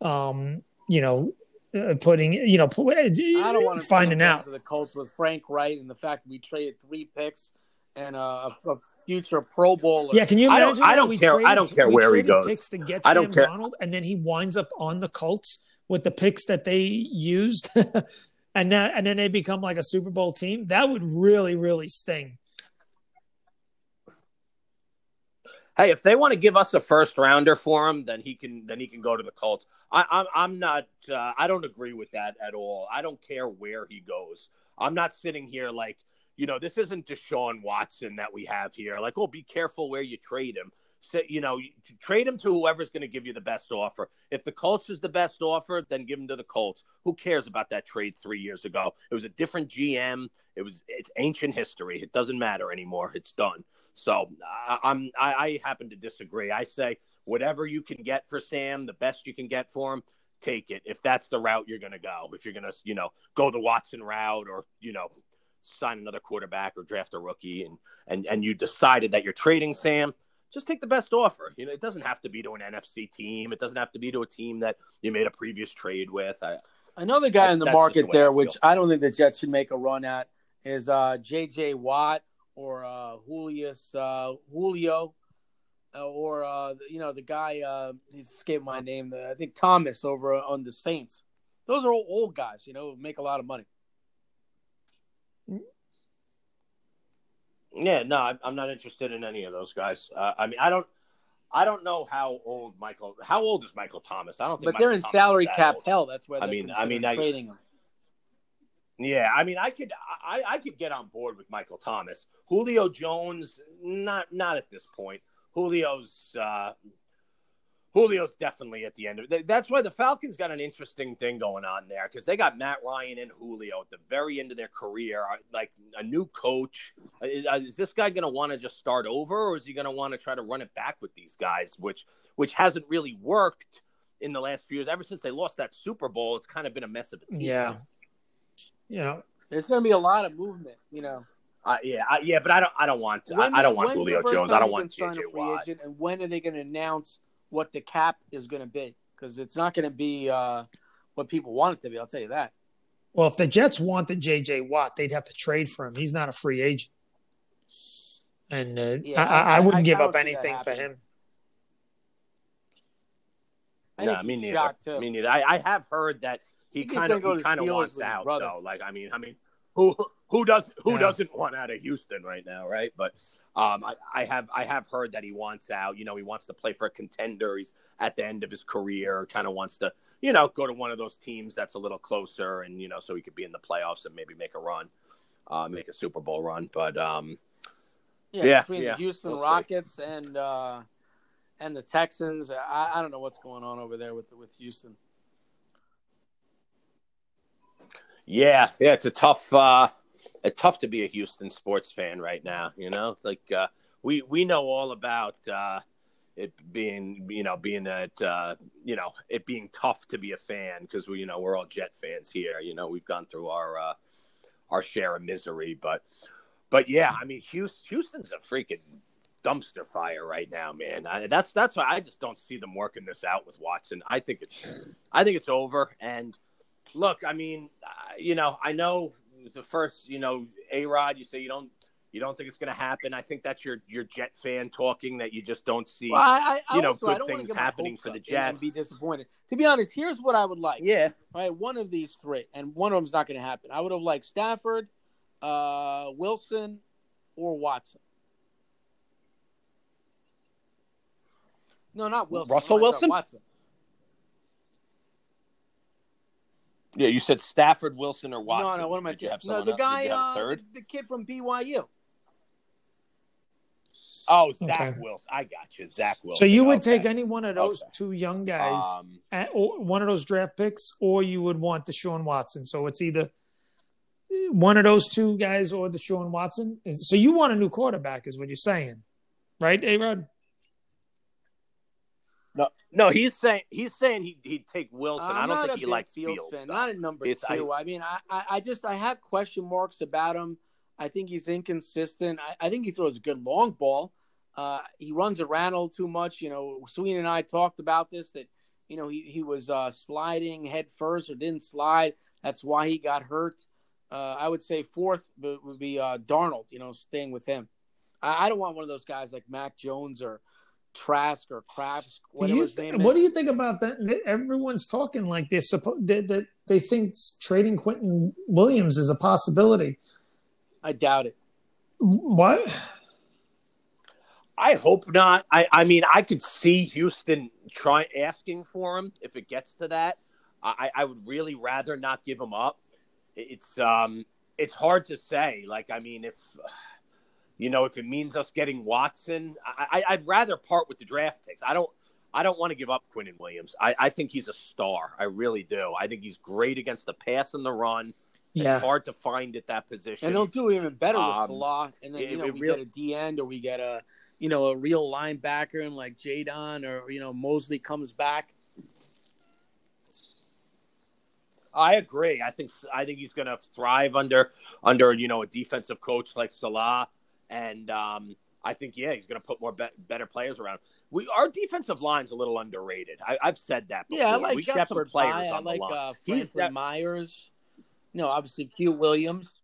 um, you know, uh, putting, you know, pu- I don't want to finding out. to the Colts with Frank Reich and the fact that we traded three picks and uh, a, a future Pro Bowler. Yeah, can you I don't- imagine? I don't care- I don't care where he goes. Picks to get I don't Sam care. Darnold, and then he winds up on the Colts with the picks that they used, and that, and then they become like a Super Bowl team. That would really, really sting. Hey, if they want to give us a first rounder for him, then he can then he can go to the Colts. I, I'm I'm not uh, I don't agree with that at all. I don't care where he goes. I'm not sitting here like you know this isn't Deshaun Watson that we have here. Like, oh, be careful where you trade him. So, you know, trade him to whoever's going to give you the best offer. If the Colts is the best offer, then give him to the Colts. Who cares about that trade three years ago? It was a different GM. It was it's ancient history. It doesn't matter anymore. It's done. So I, I'm I, I happen to disagree. I say whatever you can get for Sam, the best you can get for him, take it. If that's the route you're going to go, if you're going to you know go the Watson route or you know sign another quarterback or draft a rookie, and and and you decided that you're trading Sam. Just take the best offer. You know, it doesn't have to be to an NFC team. It doesn't have to be to a team that you made a previous trade with. I, Another guy in the market the way I there, which I don't think the Jets should make a run at, is uh, J.J. Watt or uh, Julius uh, Julio, uh, or uh, you know the guy. Uh, he's escaped my name. The, I think Thomas over on the Saints. Those are all old guys, you know, make a lot of money. Yeah, no, I'm- I'm not interested in any of those guys. Uh, I mean, I don't, I don't know how old Michael. How old is Michael Thomas? I don't think. But they're in Thomas salary cap old. hell. That's where I mean- I mean, I- trading him. Yeah, I mean, I could, I, I could get on board with Michael Thomas. Julio Jones, not, not at this point. Julio's, uh, Julio's definitely at the end of it. That's why the Falcons got an interesting thing going on there because they got Matt Ryan and Julio at the very end of their career, uh, like a new coach. Is, is this guy going to want to just start over, or is he going to want to try to run it back with these guys, which, which hasn't really worked in the last few years. Ever since they lost that Super Bowl, it's kind of been a mess of a team. Yeah, you know, There's going to be a lot of movement, you know. Uh, yeah, I, yeah, but I don't. I don't want. When- I, I don't want Julio Jones. I don't want can sign JJ a free Watt. agent, and when are they going to announce what the cap is going to be? Because it's not going to be uh, what people want it to be. I'll tell you that. well, if the Jets wanted J.J. Watt, they'd have to trade for him. He's not a free agent, and uh, Yeah, I, I, I- I wouldn't I- give I up don't see that anything for him. I No, me neither. too. Me neither. I, I have heard that he kind of he kind of wants out brother. though. Like I mean, I mean, who who does who Yeah. doesn't want out of Houston right now, right? But um, I, I have I have heard that he wants out. You know, he wants to play for a contender. He's at the end of his career. Kind of wants to you know go to one of those teams that's a little closer, and you know, so he could be in the playoffs and maybe make a run, uh, make a Super Bowl run. But um, Yeah, Yeah, between yeah, the Houston we'll see. Rockets and uh, and the Texans, I, I don't know what's going on over there with with Houston. Yeah, yeah, it's a tough, uh, it's tough to be a Houston sports fan right now. You know, like uh, we we know all about uh, it being, you know, being that, uh, you know, it being tough to be a fan because we, you know, we're all Jet fans here. You know, we've gone through our uh, our share of misery, but but yeah, I mean, Houston's a freaking dumpster fire right now, man. I, that's that's why I just don't see them working this out with Watson. I think it's I think it's over and look, I mean, uh, you know, I know the first, you know, A Rod, you say you don't, you don't think it's going to happen. I think that's your your Jet fan talking that you just don't see. Well, I, I you know, also, I good don't things happening for the up and- and Jets. be disappointed. To be honest, here's what I would like. Yeah, Right, one of these three, and one of them's not going to happen. I would have liked Stafford, uh, Wilson, or Watson. No, not Wilson. Russell What am I talking- Wilson? Watson. Yeah. You said Stafford, Wilson, or Watson. No, no. What am I Did you saying? No, the guy, Did you have a uh, third? the, the kid from BYU. Oh, Zach Okay. Wilson. I got you, Zach Wilson. So you would Okay. take any one of those Okay. two young guys, Um, at, or one of those draft picks, or you would want the Deshaun Watson. So it's either one of those two guys or the Deshaun Watson. So you want a new quarterback, is what you're saying, right, A Rod? No, no, he's saying he's saying he, he'd take Wilson. I'm I don't think he likes Fields Fields. fan, not a number It's- two. I, mean, I, I, I just I have question marks about him. I think he's inconsistent. I, I think he throws a good long ball. Uh, he runs around a little too much. You know, Sweeney and I talked about this that you know he he was uh, sliding head first or didn't slide. That's why he got hurt. Uh, I would say fourth would would be uh, Darnold. You know, staying with him. I, I don't want one of those guys like Mac Jones or Trask or Krabs, Do whatever you, his name what do you think about that? Everyone's talking like they're supposed that, that they think trading Quinnen Williams is a possibility. I doubt it. What? I hope not. I, I mean, I could see Houston try asking for him if it gets to that. I, I would really rather not give him up. It's um, it's hard to say. Like, I mean, if you know, if it means us getting Watson, I, I'd rather part with the draft picks. I don't, I don't want to give up Quinnen Williams. I, I think he's a star. I really do. I think he's great against the pass and the run. Yeah. It's hard to find at that position. And they'll do even better with Um, Saleh. And then it- you know we get a D end or we get a you know a real linebacker and like Jadon or you know Mosley comes back. I agree. I think I think he's going to thrive under under you know a defensive coach like Saleh, and um, I think yeah he's going to put more be- better players around. We our defensive line's a little underrated. I, I've said that before. Yeah, I like we Shepherd. players I on like the line. uh, He's that- Myers. You know, obviously Q Williams.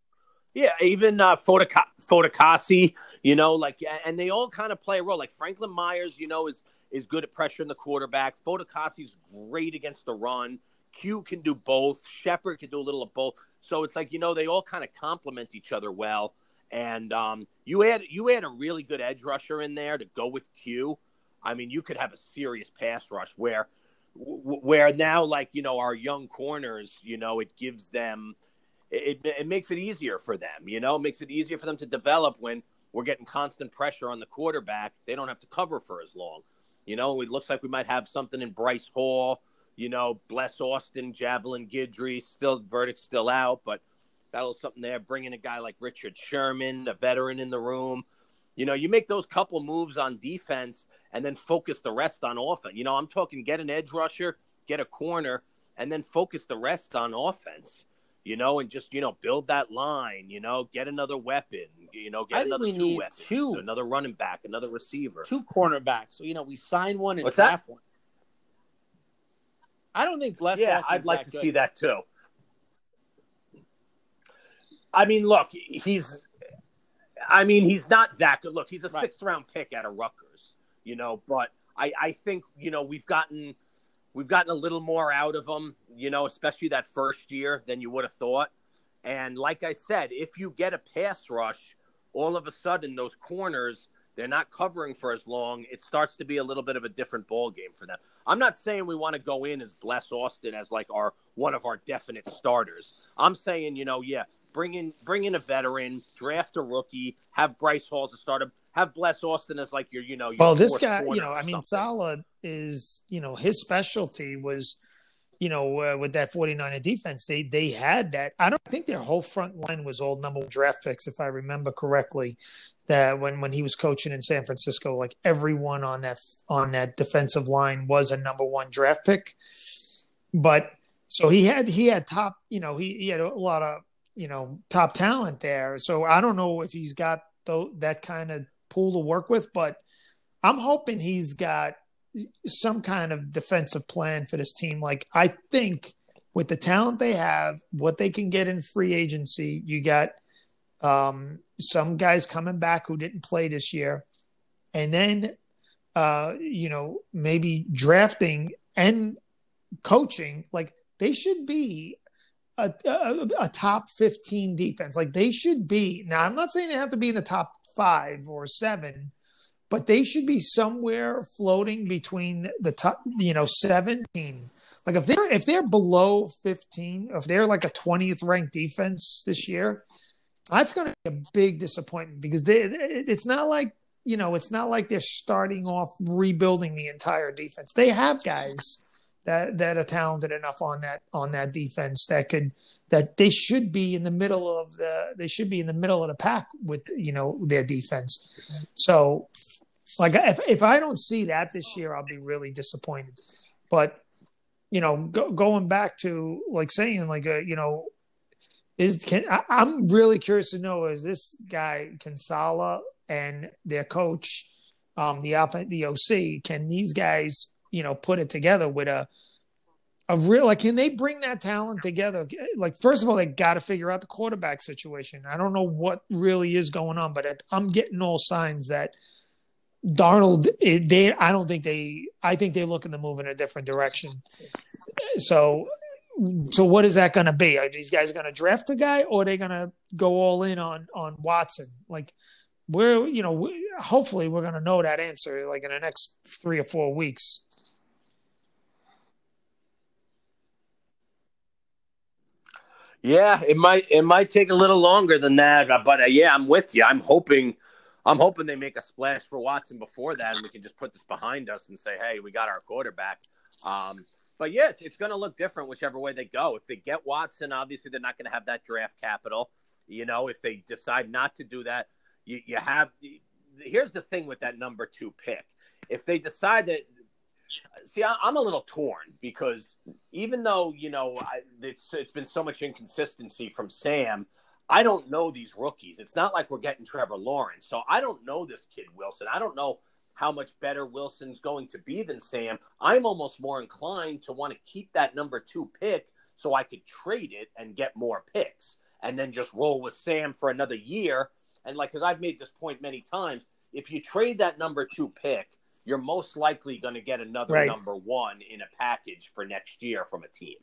Yeah, even uh, Fatukasi, you know, like, and they all kind of play a role. Like Franklin Myers, you know, is is good at pressuring the quarterback. Fatukasi's great against the run. Q can do both. Shepherd can do a little of both. So it's like you know they all kind of complement each other well. And um, you add you add a really good edge rusher in there to go with Q. I mean, you could have a serious pass rush where where now like you know our young corners, you know, it gives them it, it makes it easier for them, you know, it makes it easier for them to develop when we're getting constant pressure on the quarterback. They don't have to cover for as long. You know, it looks like we might have something in Bryce Hall, you know, Bless Austin, Javelin Guidry. still verdict still out, but got a little something there. Bringing a guy like Richard Sherman, a veteran in the room. You know, you make those couple moves on defense and then focus the rest on offense. You know, I'm talking get an edge rusher, get a corner, and then focus the rest on offense you know, and just you know build that line. You know, get another weapon. You know, get think another two weapons, two. another running back, another receiver. Two cornerbacks. So you know we sign one and What's that? draft one. I don't think Bless. yeah, Austin's I'd like to good. see that too. I mean, look, he's. I mean, he's not that good. Look, he's a Right. sixth round pick out of Rutgers, you know. But I, I think you know we've gotten, we've gotten a little more out of him, you know, especially that first year than you would have thought. And like I said, if you get a pass rush, all of a sudden those corners they're not covering for as long. It starts to be a little bit of a different ball game for them. I'm not saying we want to go in as Bless Austin as like our one of our definite starters. I'm saying, you know, yeah, bring in bring in a veteran, draft a rookie, have Bryce Hall as a starter, have Bless Austin as like your, you know, your Well, this guy, you know, I mean. Saleh is, you know, his specialty was, you know, uh, with that 49er defense, they they had that. I don't think their whole front line was all number one draft picks, if I remember correctly. That when when he was coaching in San Francisco, like everyone on that on that defensive line was a number one draft pick. But so he had he had top, you know, he, he had a lot of you know top talent there. So I don't know if he's got tho- that kind of pool to work with, but I'm hoping he's got some kind of defensive plan for this team. Like I think with the talent they have, what they can get in free agency, you got um, some guys coming back who didn't play this year, and then uh, you know maybe drafting and coaching. Like they should be a, a, a top 15 defense. Like they should be. Now, I'm not saying they have to be in the top five or seven, but they should be somewhere floating between the top, you know, 17. Like if they're if they're below 15, if they're like a 20th ranked defense this year, that's going to be a big disappointment because they, it's not like you know it's not like they're starting off rebuilding the entire defense. They have guys that that are talented enough on that on that defense that could that they should be in the middle of the they should be in the middle of the pack with you know their defense. So Like if if I don't see that this year, I'll be really disappointed. But you know, go, going back to like saying like uh, you know, is can I, am really curious to know is this guy Kinsella and their coach, um, the alpha the OC, can these guys you know put it together with a a real like can they bring that talent together like first of all they got to figure out the quarterback situation i don't know what really is going on but i'm getting all signs that Darnold, they, I don't think they, I think they're looking to move in a different direction. So, so what is that going to be? Are these guys going to draft a guy, or are they going to go all in on on Watson? Like, we're, you know, we, hopefully we're going to know that answer like in the next three or four weeks. Yeah, it might it might take a little longer than that, but uh, yeah, I'm with you. I'm hoping I'm hoping they make a splash for Watson before that, and we can just put this behind us and say, "Hey, we got our quarterback." Um, but yeah, it's, it's going to look different whichever way they go. If they get Watson, obviously they're not going to have that draft capital. You know, if they decide not to do that, you, you have. Here's the thing with that number two pick: if they decide that see i'm a little torn because even though you know it's, it's been so much inconsistency from sam I don't know these rookies. It's not like we're getting Trevor Lawrence. So I don't know this kid Wilson. I don't know how much better Wilson's going to be than Sam. I'm almost more inclined to want to keep that number two pick so I could trade it and get more picks and then just roll with Sam for another year. And like, because I've made this point many times, if you trade that number two pick, you're most likely going to get another right. number one in a package for next year from a team.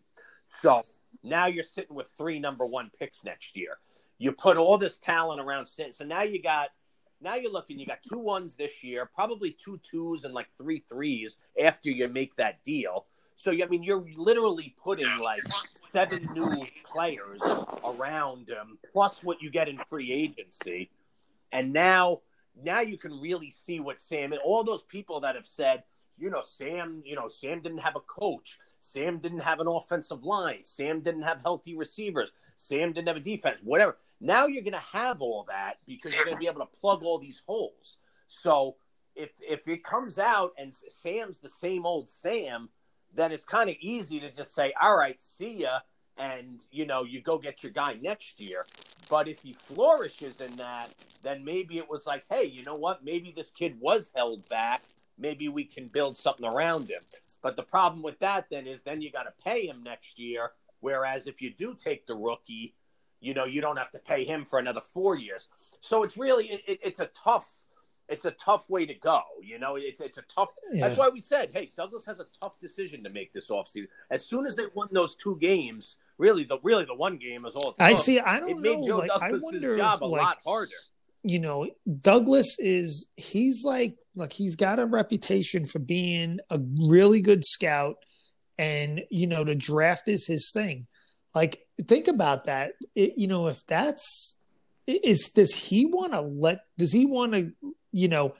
So now you're sitting with three number one picks next year. You put all this talent around. So now you got now you're looking, you got two ones this year, probably two twos and like three threes after you make that deal. So I mean, you're literally putting like seven new players around him, plus what you get in free agency, and now now you can really see what Sam and all those people that have said, you know, Sam, you know, Sam didn't have a coach. Sam didn't have an offensive line. Sam didn't have healthy receivers. Sam didn't have a defense. Whatever. Now you're going to have all that because you're going to be able to plug all these holes. So if if it comes out and Sam's the same old Sam, then it's kind of easy to just say, "All right, see ya," and you know, you go get your guy next year. But if he flourishes in that, then maybe it was like, "Hey, you know what? Maybe this kid was held back." Maybe we can build something around him. But the problem with that then is then you got to pay him next year. Whereas if you do take the rookie, you know you don't have to pay him for another four years. So it's really it, it's a tough it's a tough way to go. You know, it's it's a tough. Yeah. That's why we said, hey, Douglas has a tough decision to make this offseason. As soon as they won those two games, really the really the one game is all. I see. I don't it made know. Joe like, I wonder job if, a lot harder. You know, Douglas is he's like like he's got a reputation for being a really good scout and you know the draft is his thing. Like think about that. It, you know if that's is does he want to let does he want to you know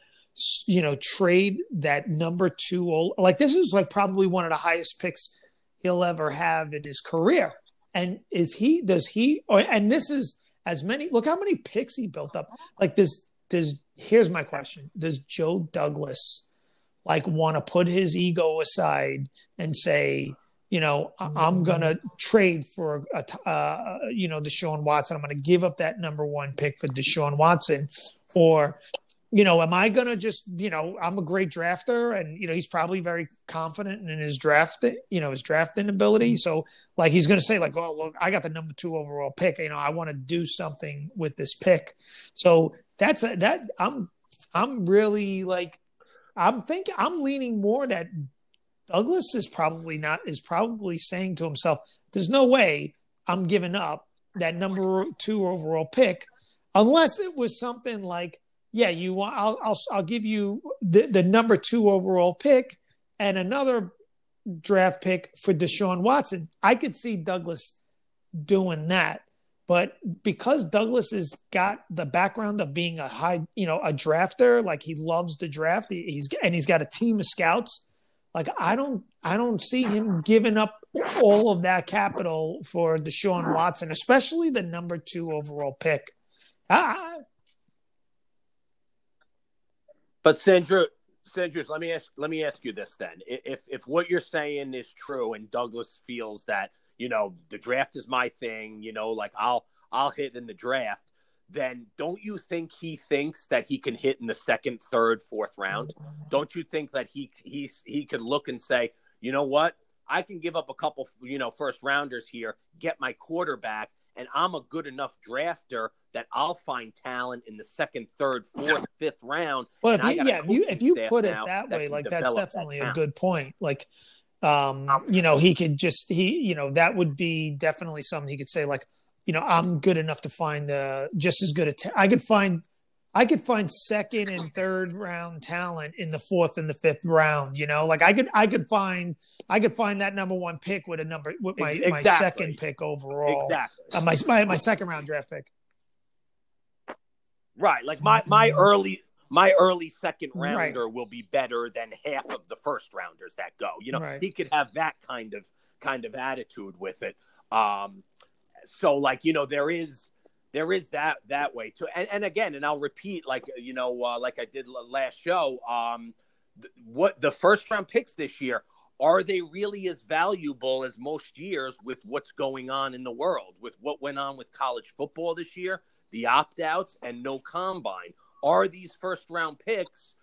you know trade that number two old like this is like probably one of the highest picks he'll ever have in his career. And is he does he or and this is as many look how many picks he built up. Like this does here's my question does joe douglas like want to put his ego aside and say you know i'm gonna trade for a, uh, you know deshaun watson i'm gonna give up that number one pick for deshaun watson or you know, am I going to just, you know, I'm a great drafter and, you know, he's probably very confident in his draft, you know, his drafting ability. So, like, he's going to say, like, oh, look, I got the number two overall pick. You know, I want to do something with this pick. So that's a, that I'm, I'm really like, I'm thinking, I'm leaning more that Douglas is probably not, is probably saying to himself, there's no way I'm giving up that number two overall pick unless it was something like, yeah, you want I'll I'll I'll give you the, the number two overall pick and another draft pick for Deshaun Watson. I could see Douglas doing that. But because Douglas has got the background of being a high, you know, a drafter, like he loves to draft, he's and he's got a team of scouts. Like I don't, I don't see him giving up all of that capital for Deshaun Watson, especially the number two overall pick. I, But Sandra, Sanders, let me ask let me ask you this then. If if what you're saying is true and Douglas feels that, you know, the draft is my thing, you know, like I'll I'll hit in the draft, then don't you think he thinks that he can hit in the second, third, fourth round? Don't you think that he he he can look and say, you know what? I can give up a couple, you know, first rounders here, get my quarterback, and I'm a good enough drafter that I'll find talent in the second, third, fourth, fifth round. Well, if you, yeah, if you if you put it that way, that like that's definitely that a good point. Like, um, you know, he could just he, you know, that would be definitely something he could say. Like, you know, I'm good enough to find uh, just as good a. T- I could find I could find second and third round talent in the fourth and the fifth round. You know, like I could I could find I could find that number one pick with a number with my exactly. my second pick overall. Exactly. Uh, my, my my second round draft pick. Right. Like my my early my early second rounder right. will be better than half of the first rounders that go. You know, right. he could have that kind of kind of attitude with it. Um so like, you know, there is there is that that way too. And, and again, and I'll repeat, like you know, uh, like I did last show. Um, th- what the first round picks this year are they really as valuable as most years with what's going on in the world, with what went on with college football this year, the opt outs, and no combine? Are these first round picks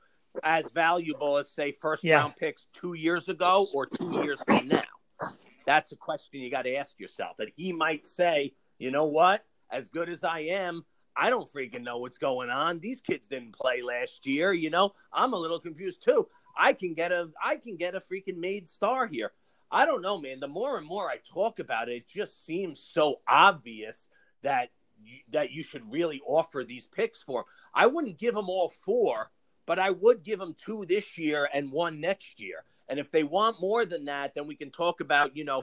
as valuable as say first yeah. round picks two years ago or two years from now? That's a question you got to ask yourself. That he might say, you know what? as good as I am, I don't freaking know what's going on. These kids didn't play last year, you know. I'm a little confused too. I can get a I can get a freaking made star here. I don't know, man. The more and more I talk about it, it just seems so obvious that you, that you should really offer these picks for. I wouldn't give them all four, but I would give them two this year and one next year. And if they want more than that, then we can talk about, you know,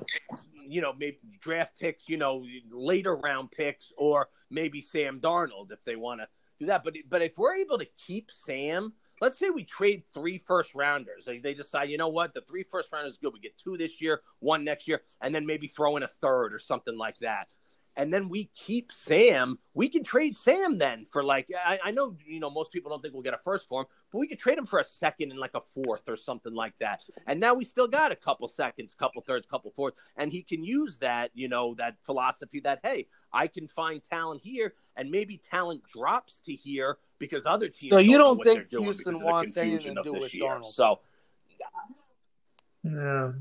you know, maybe draft picks, you know, later round picks, or maybe Sam Darnold if they want to do that. But but if we're able to keep Sam, let's say we trade three first rounders. They, they decide, you know what, the three first rounders good. We get two this year, one next year, and then maybe throw in a third or something like that and then we keep Sam, we can trade Sam then for like I, I, know you know most people don't think we'll get a first for him, but we could trade him for a second and like a fourth or something like that. And now we still got a couple seconds, couple thirds, couple fourths, and he can use that you know that philosophy that hey, I can find talent here, and maybe talent drops to here because other teams. So you don't, don't think Houston wants anything to do with year. Darnold? So. No.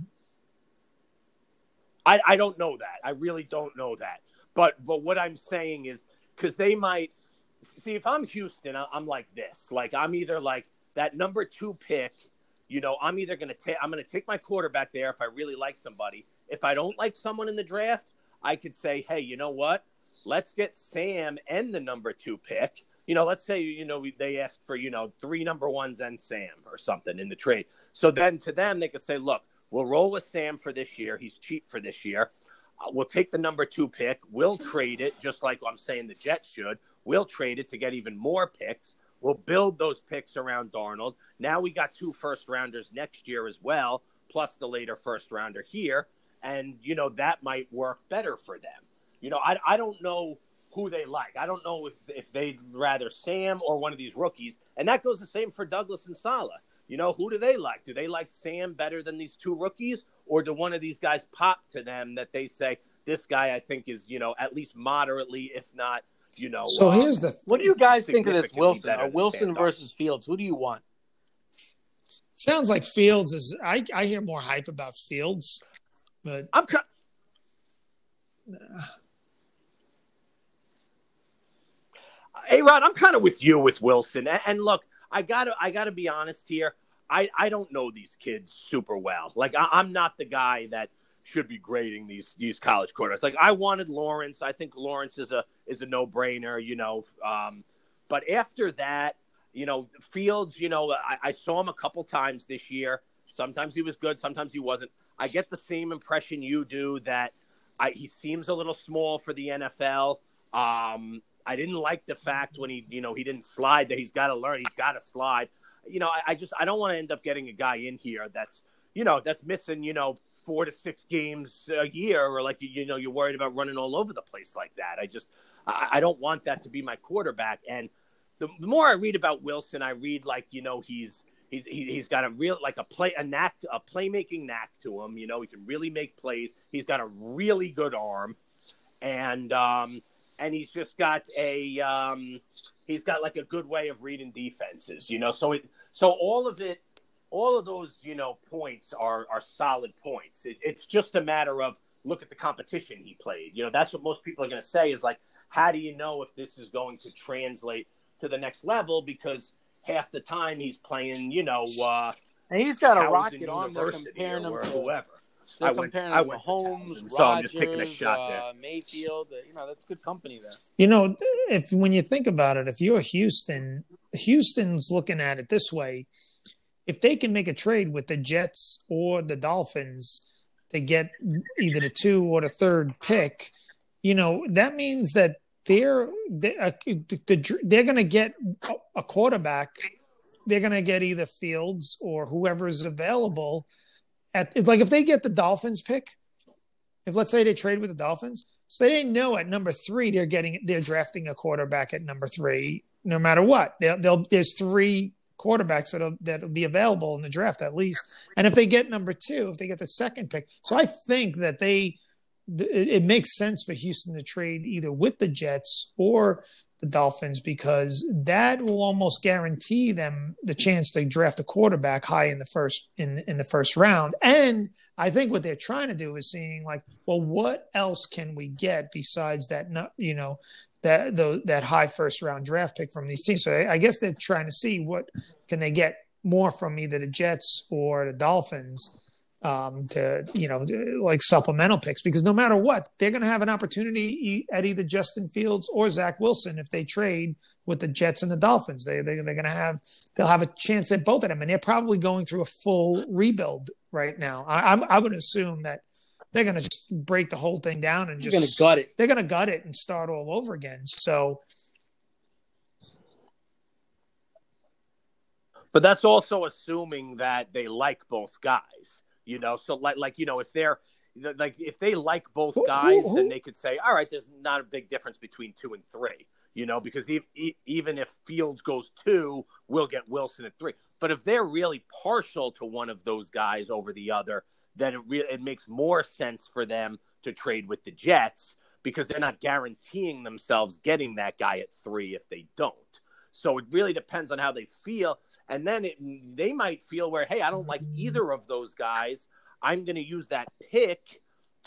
I, I don't know that. I really don't know that. But but what I'm saying is because they might see if I'm Houston, I'm like this. Like I'm either like that number two pick. You know, I'm either gonna take I'm gonna take my quarterback there if I really like somebody. If I don't like someone in the draft, I could say, hey, you know what? Let's get Sam and the number two pick. You know, let's say you know they ask for you know three number ones and Sam or something in the trade. So then to them they could say, look, we'll roll with Sam for this year. He's cheap for this year. Uh, we'll take the number two pick. We'll trade it, just like I'm saying the Jets should. We'll trade it to get even more picks. We'll build those picks around Darnold. Now we got two first rounders next year as well, plus the later first rounder here. And, you know, that might work better for them. You know, I, I don't know who they like. I don't know if, if they'd rather Sam or one of these rookies. And that goes the same for Douglas and Saleh. You know, who do they like? Do they like Sam better than these two rookies? or do one of these guys pop to them that they say this guy I think is you know at least moderately, if not you know. So um, here's the. What do you guys think of this Wilson? Or Wilson versus Fields. Who do you want? Sounds like Fields is. I I hear more hype about Fields, but I'm. Kind Hey Rod, I'm kind of with you with Wilson. And look, I gotta I gotta be honest here. I, I don't know these kids super well. Like I, am not the guy that should be grading these these college quarterbacks. Like I wanted Lawrence. I think Lawrence is a is a no brainer. You know, um, but after that, you know, Fields. You know, I, I saw him a couple times this year. Sometimes he was good. Sometimes he wasn't. I get the same impression you do that I, he seems a little small for the NFL. Um, I didn't like the fact when he, you know, he didn't slide that he's got to learn. He's got to slide you know, I, I just I don't want to end up getting a guy in here that's you know that's missing you know four to six games a year, or like you, you know you're worried about running all over the place like that. I just I, I don't want that to be my quarterback. And the, more I read about Wilson, I read like you know he's he's he, he's got a real like a play a knack a playmaking knack to him. You know he can really make plays. He's got a really good arm, and um and he's just got a um he's got like a good way of reading defenses. You know, so it so all of it all of those you know points are are solid points. It, it's just a matter of look at the competition he played. You know, that's what most people are going to say is like, how do you know if this is going to translate to the next level? Because half the time he's playing, you know, uh, and he's got a rocket on there comparing him to whoever. They're I comparing went, him to Holmes, so I'm just taking a shot uh. Mayfield, you know, that's good company there. You know, if when you think about it, if you're Houston, Houston's looking at it this way: if they can make a trade with the Jets or the Dolphins to get either the two or the third pick, you know, that means that they're they're, uh, they're going to get a quarterback. They're going to get either Fields or whoever's available. At like if they get the Dolphins pick, if let's say they trade with the Dolphins, so they know at number three they're getting they're drafting a quarterback at number three, no matter what. They'll, they'll there's three quarterbacks that'll that'll be available in the draft at least. And if they get number two, if they get the second pick, so I think that they it makes sense for Houston to trade either with the Jets or the Dolphins because that will almost guarantee them the chance to draft a quarterback high in the first in in the first round. And I think what they're trying to do is seeing like, well, what else can we get besides that? Not You know, that the, that high first round draft pick from these teams. So I, I guess they're trying to see what can they get more from either the Jets or the Dolphins um, to you know like supplemental picks because no matter what they're going to have an opportunity at either Justin Fields or Zach Wilson if they trade with the Jets and the Dolphins. They, they they're going to have they'll have a chance at both of them, and they're probably going through a full rebuild right now. I, I'm I would assume that they're going to just break the whole thing down and just going to gut it. They're going to gut it and start all over again. So. But that's also assuming that they like both guys, you know. So like, like you know, if they're like if they like both guys, then they could say, all right, there's not a big difference between two and three, you know, because even if Fields goes two, we'll get Wilson at three. But if they're really partial to one of those guys over the other, then it re- it makes more sense for them to trade with the Jets because they're not guaranteeing themselves getting that guy at three if they don't. So it really depends on how they feel, and then it, they might feel where, hey, I don't like either of those guys. I'm going to use that pick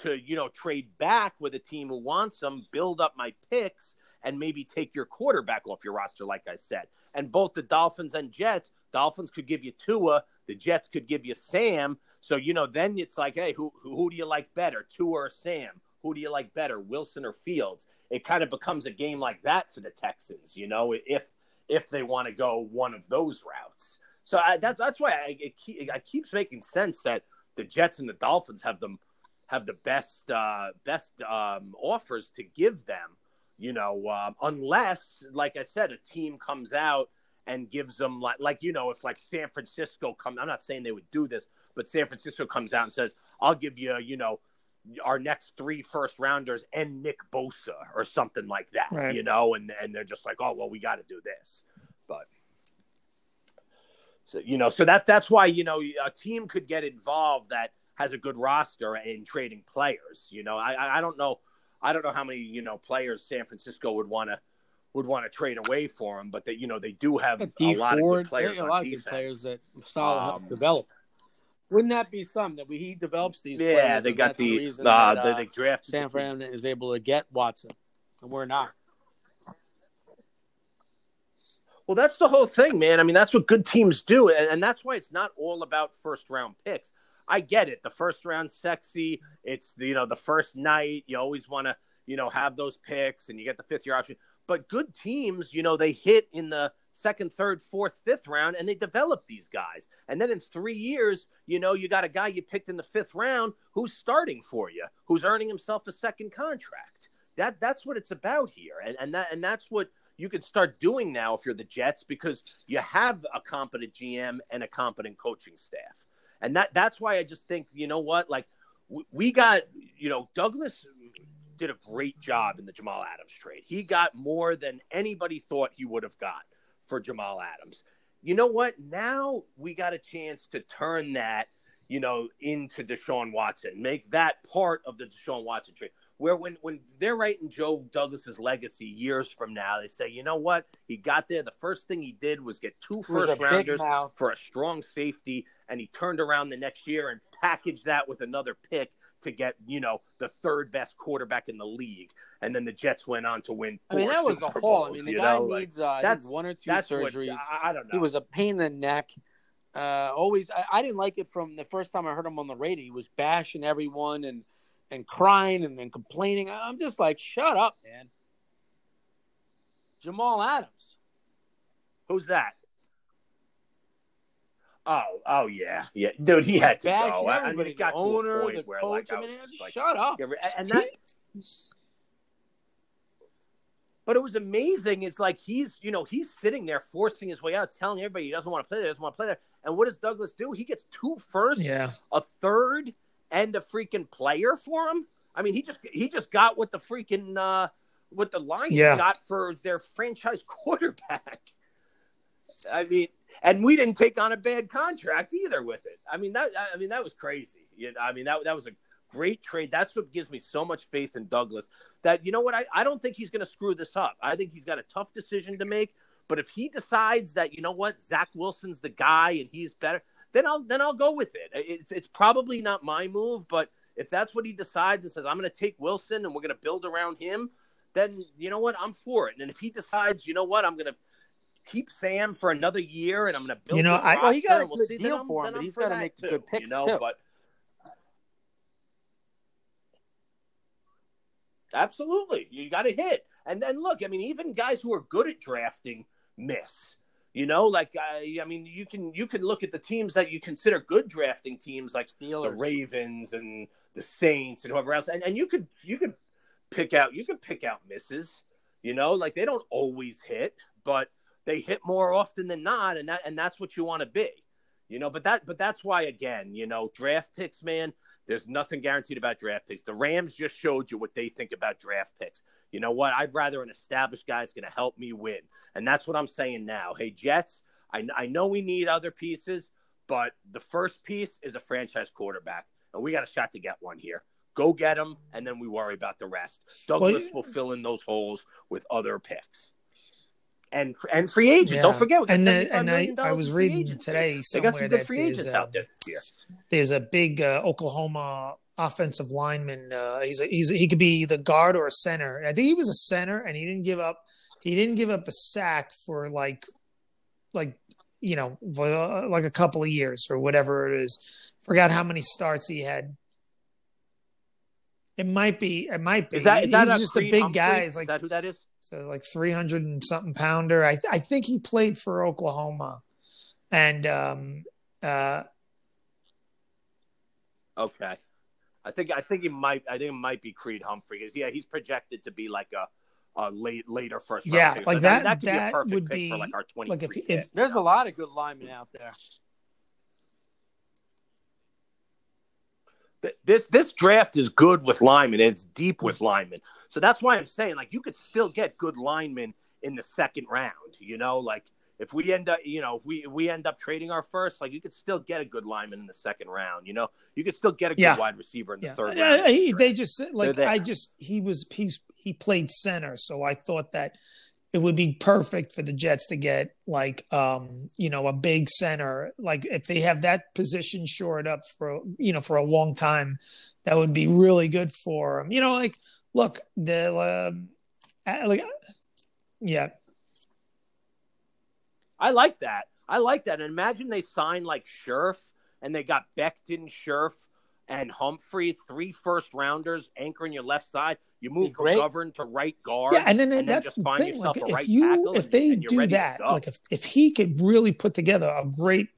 to you know trade back with a team who wants them, build up my picks, and maybe take your quarterback off your roster, like I said. And both the Dolphins and Jets, Dolphins could give you Tua, the Jets could give you Sam. So you know, then it's like, hey, who who, do you like better, Tua or Sam? Who do you like better, Wilson or Fields? It kind of becomes a game like that for the Texans, you know, if if they want to go one of those routes. So I, that's that's why I, it, it keeps making sense that the Jets and the Dolphins have them have the best uh, best um, offers to give them. You know, um, unless, like I said, a team comes out and gives them like like you know if like San Francisco come I'm not saying they would do this but San Francisco comes out and says I'll give you you know our next three first rounders and Nick Bosa or something like that right. you know and and they're just like oh well we got to do this but so you know so that that's why you know a team could get involved that has a good roster in trading players you know I I don't know I don't know how many you know players San Francisco would want to would want to trade away for him, but that you know they do have a lot Ford, of good players. A lot defense. of good players that Saleh um, develop. Wouldn't that be something that we, he develops these? Yeah, they got the, the, uh, that, uh, they drafted San Fran is able to get Watson, and we're not. Well, that's the whole thing, man. I mean, that's what good teams do, and, and that's why it's not all about first round picks. I get it. The first round sexy. It's you know the first night. You always want to you know have those picks, and you get the fifth year option. But good teams, you know, they hit in the second, third, fourth, fifth round, and they develop these guys. And then in three years, you know, you got a guy you picked in the fifth round who's starting for you, who's earning himself a second contract. That that's what it's about here, and and that and that's what you can start doing now if you're the Jets because you have a competent GM and a competent coaching staff, and that that's why I just think you know what, like we got you know Douglas did a great job in the Jamal Adams trade. He got more than anybody thought he would have got for Jamal Adams. You know what? Now we got a chance to turn that, you know, into Deshaun Watson, make that part of the Deshaun Watson trade. Where when when they're writing Joe Douglas's legacy years from now, they say, you know what? He got there. The first thing he did was get two first rounders for a strong safety, and he turned around the next year and packaged that with another pick to get you know the third best quarterback in the league, and then the Jets went on to win. I mean, that was a haul. I mean, the guy know? needs uh, that's one or two surgeries. What, I, don't know. He was a pain in the neck. Uh, always, I, I, didn't like it from the first time I heard him on the radio. He was bashing everyone and and crying and, and complaining. I'm just like, shut up, man. Jamal Adams. Who's that? Oh, oh yeah, yeah, dude, he had to go. I mean, it got owner, to a point where, coach, like, I, mean, like, shut up. And that, but it was amazing. It's like he's, you know, he's sitting there forcing his way out, telling everybody he doesn't want to play there, doesn't want to play there. And what does Douglas do? He gets two firsts, yeah, a third, and a freaking player for him. I mean, he just he just got what the freaking uh, what the Lions yeah. got for their franchise quarterback. I mean, and we didn't take on a bad contract either with it. I mean that I mean that was crazy. I mean that that was a great trade. That's what gives me so much faith in Douglas. That you know what I, I don't think he's going to screw this up. I think he's got a tough decision to make. But if he decides that you know what Zach Wilson's the guy and he's better, then I'll then I'll go with it. It's it's probably not my move, but if that's what he decides and says I'm going to take Wilson and we're going to build around him, then you know what I'm for it. And if he decides you know what I'm going to keep Sam for another year, and I'm going to build. You know, I, well, he got a we'll good deal for him, but he's got to make too, good picks you know, too. But absolutely, you got to hit. And then look, I mean, even guys who are good at drafting miss. You know, like I, I mean, you can you can look at the teams that you consider good drafting teams, like Steelers. the Ravens and the Saints and whoever else, and, and you could you could pick out you could pick out misses. You know, like they don't always hit, but they hit more often than not, and that and that's what you want to be. You know, but that but that's why again, you know, draft picks, man. There's nothing guaranteed about draft picks. The Rams just showed you what they think about draft picks. You know what? I'd rather an established guy that's going to help me win, and that's what I'm saying now. Hey, Jets, I, I know we need other pieces, but the first piece is a franchise quarterback, and we got a shot to get one here. Go get them, and then we worry about the rest. Douglas well, will fill in those holes with other picks and and free agents. Yeah. Don't forget. And then, and I, I was reading today somewhere they got some good free agents out there. Here. There's a big uh, Oklahoma offensive lineman. Uh, he's a, he's a, he could be the guard or a center. I think he was a center, and he didn't give up. He didn't give up a sack for like like you know like a couple of years or whatever it is. Forgot how many starts he had. It might be. It might be. Is that, is that He's just a big Humphrey? guy. He's like is that who that is? So like 300 and something pounder. I, th- I think he played for Oklahoma. And, um, uh, okay. I think, I think he might, I think it might be Creed Humphrey because yeah, he's projected to be like a, a late, later first. round. Yeah. Like so that, that, that, that would be for like our 20. Like if, if there's a lot of good linemen out there. This this draft is good with linemen. and It's deep with linemen. So that's why I'm saying like you could still get good linemen in the second round. You know, like if we end up, you know, if we if we end up trading our first, like you could still get a good lineman in the second round. You know, you could still get a good yeah. wide receiver in the yeah. third round. He, they just like I just he was he he played center, so I thought that it would be perfect for the Jets to get like um you know a big center. Like if they have that position shored up for you know for a long time that would be really good for them you know like look the uh, like yeah. I like that. I like that. And imagine they sign like Scherff and they got Becton Scherff and Humphrey, three first rounders anchoring your left side. You move McGovern to right guard. Yeah, and then, and that's then the thing. Like, if right you if they and, do that, like if, if he could really put together a great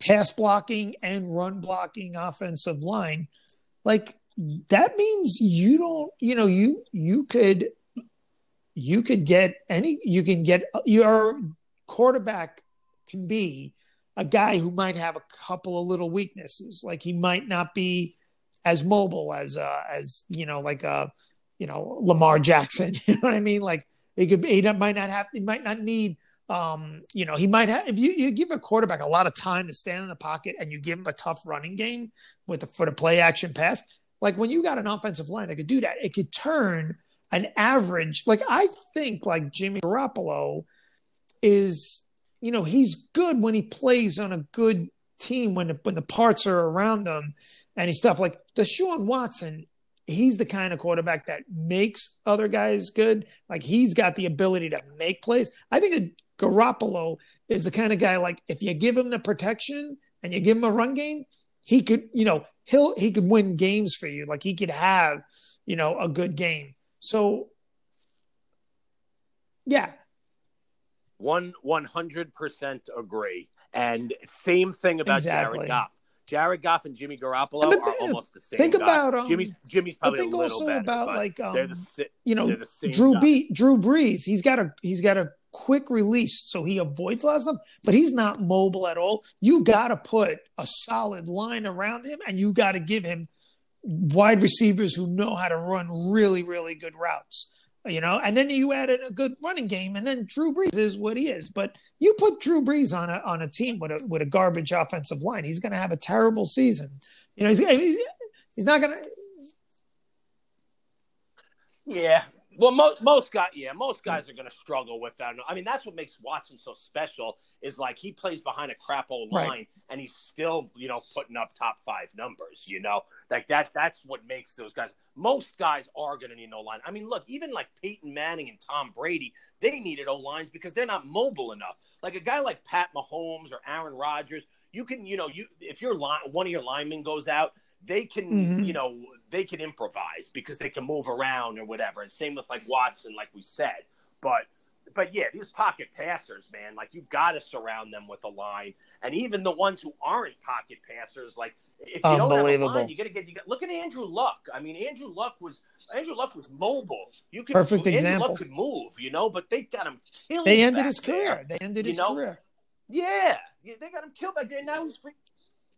pass blocking and run blocking offensive line, like that means you don't, you know, you you could you could get any you can get your quarterback can be a guy who might have a couple of little weaknesses, like he might not be as mobile as uh, as you know, like a uh, you know Lamar Jackson. You know what I mean? Like he could he might not have he might not need Um, you know, he might have if you, you give a quarterback a lot of time to stand in the pocket and you give him a tough running game with the for the play action pass, like when you got an offensive line that could do that, it could turn an average. Like I think like Jimmy Garoppolo is, you know, he's good when he plays on a good team when the when the parts are around them and he's stuff like Deshaun Watson he's the kind of quarterback that makes other guys good. Like he's got the ability to make plays. I think a Garoppolo is the kind of guy like if you give him the protection and you give him a run game, he could, you know, he'll he could win games for you. Like he could have, you know, a good game. So yeah. One one hundred percent agree. And same thing about exactly. Jared Goff. Jared Goff and Jimmy Garoppolo are almost the same. Think guy. about um, Jimmy's Jimmy's probably think a little also better, about like um, the, you know Drew B, Drew Brees. He's got a he's got a quick release, so he avoids a lot of stuff, but he's not mobile at all. You got to put a solid line around him, and you got to give him wide receivers who know how to run really really good routes you know, and then you add in a good running game, and then Drew Brees is what he is. But you put Drew Brees on a on a team with a with a garbage offensive line, he's going to have a terrible season. You know, he's he's, he's not going to. Yeah, well, most most guys, yeah, most guys are going to struggle with that. I mean, that's what makes Watson so special. Is like he plays behind a crap old line, right. and he's still, you know, putting up top five numbers. You know, like that. That's what makes those guys. Most guys are going to need no line. I mean, look, even like Peyton Manning and Tom Brady, they needed O lines because they're not mobile enough. Like a guy like Pat Mahomes or Aaron Rodgers, you can, you know, you if your line, one of your linemen goes out, they can, mm-hmm. you know, they can improvise because they can move around or whatever. And same with like Watson, like we said. But but yeah, these pocket passers, man, like you've got to surround them with a line. And even the ones who aren't pocket passers, like if you don't have a line, you got to get. You got, look at Andrew Luck. I mean, Andrew Luck was Andrew Luck was mobile. You could perfect Andrew example. Luck could move, you know, but they got him killed. They ended his there, career. They ended his know? career. Yeah, they got him killed back there. Now he's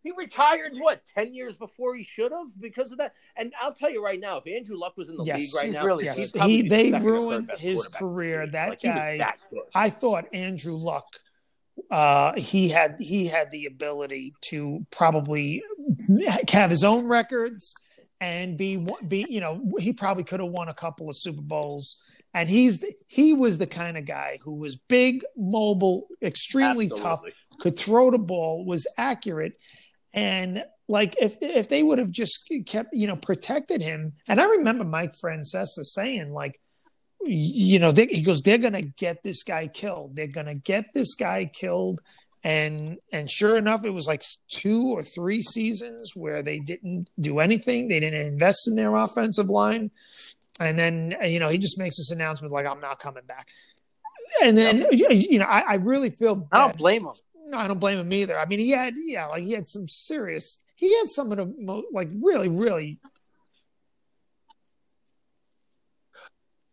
he retired what ten years before he should have because of that. And I'll tell you right now, if Andrew Luck was in the yes, league right now, really yes. he they ruined his career. That like, guy, that I thought Andrew Luck. Uh, he had he had the ability to probably have his own records and be be you know he probably could have won a couple of Super Bowls. And he's he was the kind of guy who was big, mobile, extremely Absolutely. tough, could throw the ball, was accurate, and like if if they would have just kept you know protected him, and I remember Mike Francesa saying like, you know, they, he goes, they're gonna get this guy killed. They're gonna get this guy killed, and and sure enough, it was like two or three seasons where they didn't do anything. They didn't invest in their offensive line, and then you know he just makes this announcement like, I'm not coming back. And then you know, I, I really feel. Bad. I don't blame him. No, I don't blame him either. I mean, he had yeah, like he had some serious. He had some of the most, like really, really.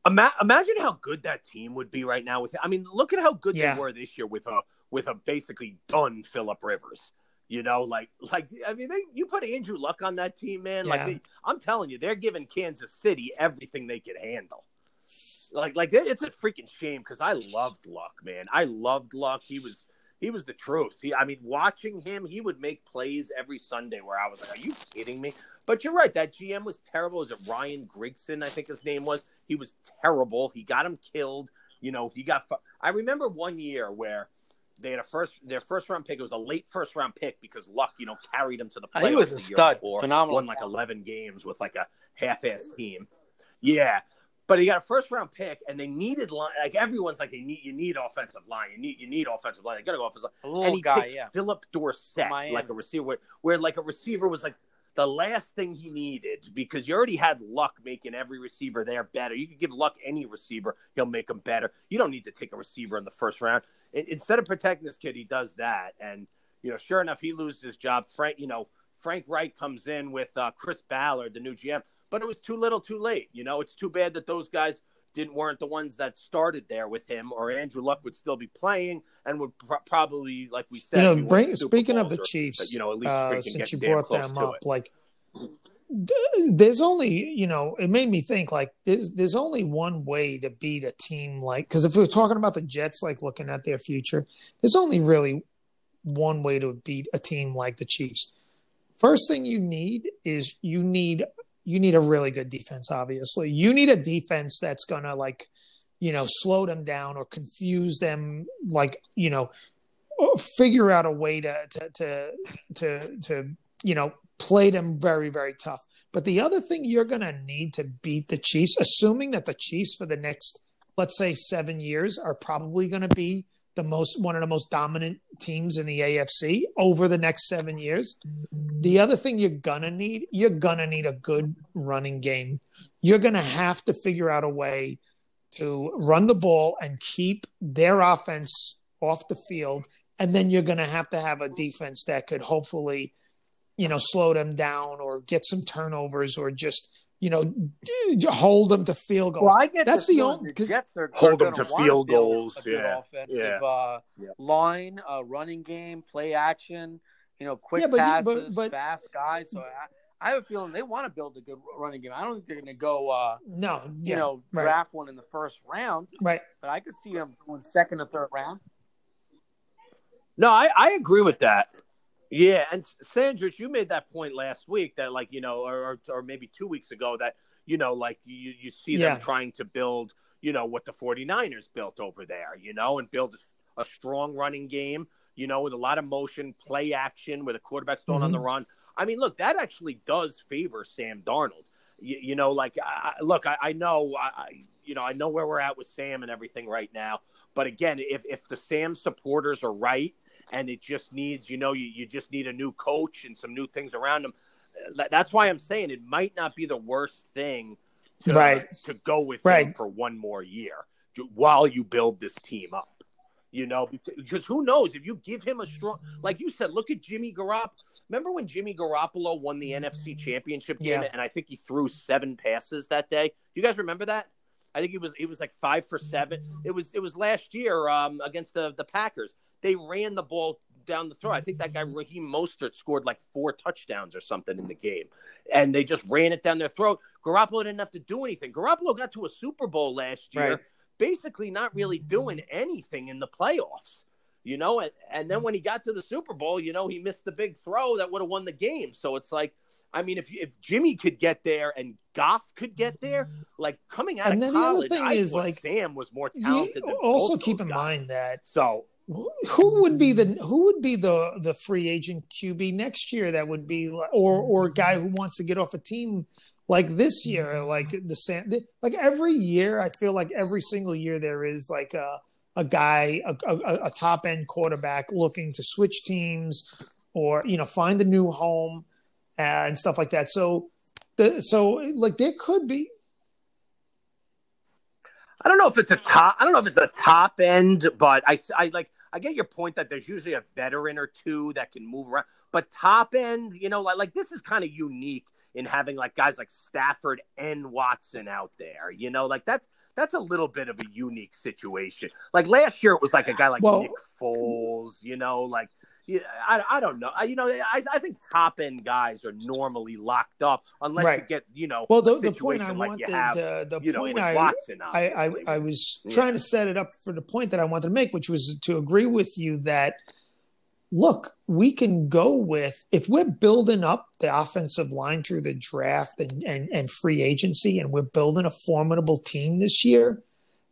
Imagine how good that team would be right now. With I mean, look at how good yeah. they were this year with a with a basically done Philip Rivers. You know, like like I mean, they, you put Andrew Luck on that team, man. Yeah. Like they, I'm telling you, they're giving Kansas City everything they could handle. Like like it's a freaking shame because I loved Luck, man. I loved Luck. He was he was the truth. He, I mean, watching him, he would make plays every Sunday where I was like, "Are you kidding me?" But you're right. That GM was terrible. Is it Ryan Grigson? I think his name was. He was terrible. He got him killed. You know, he got. I remember one year where they had a first their first round pick. It was a late first round pick because Luck, you know, carried him to the playoffs. He was a stud, before, phenomenal. Won like eleven games with like a half ass team. Yeah, but he got a first round pick, and they needed line. Like everyone's like, they need you need offensive line. You need you need offensive line. You got to go offensive line. And he guy, yeah. Phillip Dorsett, like a receiver, where, where like a receiver was like the last thing he needed because you already had Luck making every receiver there better. You could give Luck any receiver, he'll make them better. You don't need to take a receiver in the first round. Instead of protecting this kid, he does that, and you know, sure enough, he loses his job. Frank, you know, Frank Reich comes in with uh, Chris Ballard, the new GM, but it was too little, too late. You know, it's too bad that those guys didn't weren't the ones that started there with him, or Andrew Luck would still be playing and would pr- probably, like we said, you know, bring, speaking of the or, Chiefs, you know, at least uh, since you brought them up, it. like there's only you know it made me think like there's there's only one way to beat a team like because if we're talking about the Jets like looking at their future, there's only really one way to beat a team like the Chiefs. First thing you need is you need you need a really good defense. Obviously, you need a defense that's gonna like you know slow them down or confuse them like you know figure out a way to to to to, to you know play them very very tough but the other thing you're to need to beat the chiefs assuming that the chiefs for the next let's say 7 years are probably to be the most one of the most dominant teams in the AFC over the next 7 years the other thing you're going to need you're going to need a good running game you're going to have to figure out a way to run the ball and keep their offense off the field. And then you're going to have to have a defense that could hopefully, you know, slow them down or get some turnovers or just, you know, hold them to field goals. Well, I get that's the, only the Jets are hold them to field goals. Yeah, offensive uh, yeah. line, uh, running game, play action. You know, quick yeah, but, passes, but, but, fast guys. So I, I have a feeling they want to build a good running game. I don't think they're going to go, uh, no, you yeah, know, right. draft one in the first round. Right. But I could see them going second or third round. No, I, I agree with that. Yeah, and Sandrich, you made that point last week that, like, you know, or, or maybe two weeks ago that, you know, like you, you see them trying to build, you know, what the 49ers built over there, you know, and build a strong running game, you know, with a lot of motion, play action, where the quarterback's throwing on the mm-hmm. run. I mean, look, that actually does favor Sam Darnold. You, you know, like, I, look, I, I know, I, I- you know, I know where we're at with Sam and everything right now. But again, if, if the Sam supporters are right and it just needs, you know, you, you just need a new coach and some new things around him, that's why I'm saying it might not be the worst thing to, Right. to go with him for one more year while you build this team up. You know, because- who knows if you give him a strong, like you said, look at Jimmy Garoppolo. Remember when Jimmy Garoppolo won the NFC Championship game, Yeah. and I think he threw seven passes that day. You guys remember that? I think he was he was like five for seven. It was it was last year um, against the the Packers. They ran the ball down the throat. I think that guy mm-hmm. Raheem Mostert scored like four touchdowns or something in the game, and they just ran it down their throat. Garoppolo didn't have to do anything. Garoppolo got to a Super Bowl last year, Right. basically not really mm-hmm. doing anything in the playoffs. You know, and, and then when he got to the Super Bowl, you know, he missed the big throw that would have won the game. So it's like, I mean, if if Jimmy could get there and Goff could get there, mm-hmm. like coming out And of then the other college, thing I is, like, Sam was more talented. than also keep in guys. mind that So who would be the mm-hmm. who would be the the free agent QB next year that would be or or a guy who wants to get off a team like this year mm-hmm. like the San like every year I feel like every single year there is like a a guy a, a, a top end quarterback looking to switch teams or you know find a new home and stuff like that so the so like there could be I don't know if it's a top. I don't know if it's a top end, but I, I like. I get your point that there's usually a veteran or two that can move around, but top end, you know, like like this is kind of unique in having like guys like Stafford and Watson out there. You know, like that's that's a little bit of a unique situation. Like last year, it was like a guy like Well- Nick Foles. You know, like yeah, I, I don't know. I, you know, I, I think top end guys are normally locked up unless you get you know well the, the point I like wanted have uh, the you know point I Watson. I, I. I was Yeah. trying to set it up for the point that I wanted to make, which was to agree with you that look, we can go with if we're building up the offensive line through the draft and, and, and free agency and we're building a formidable team this year,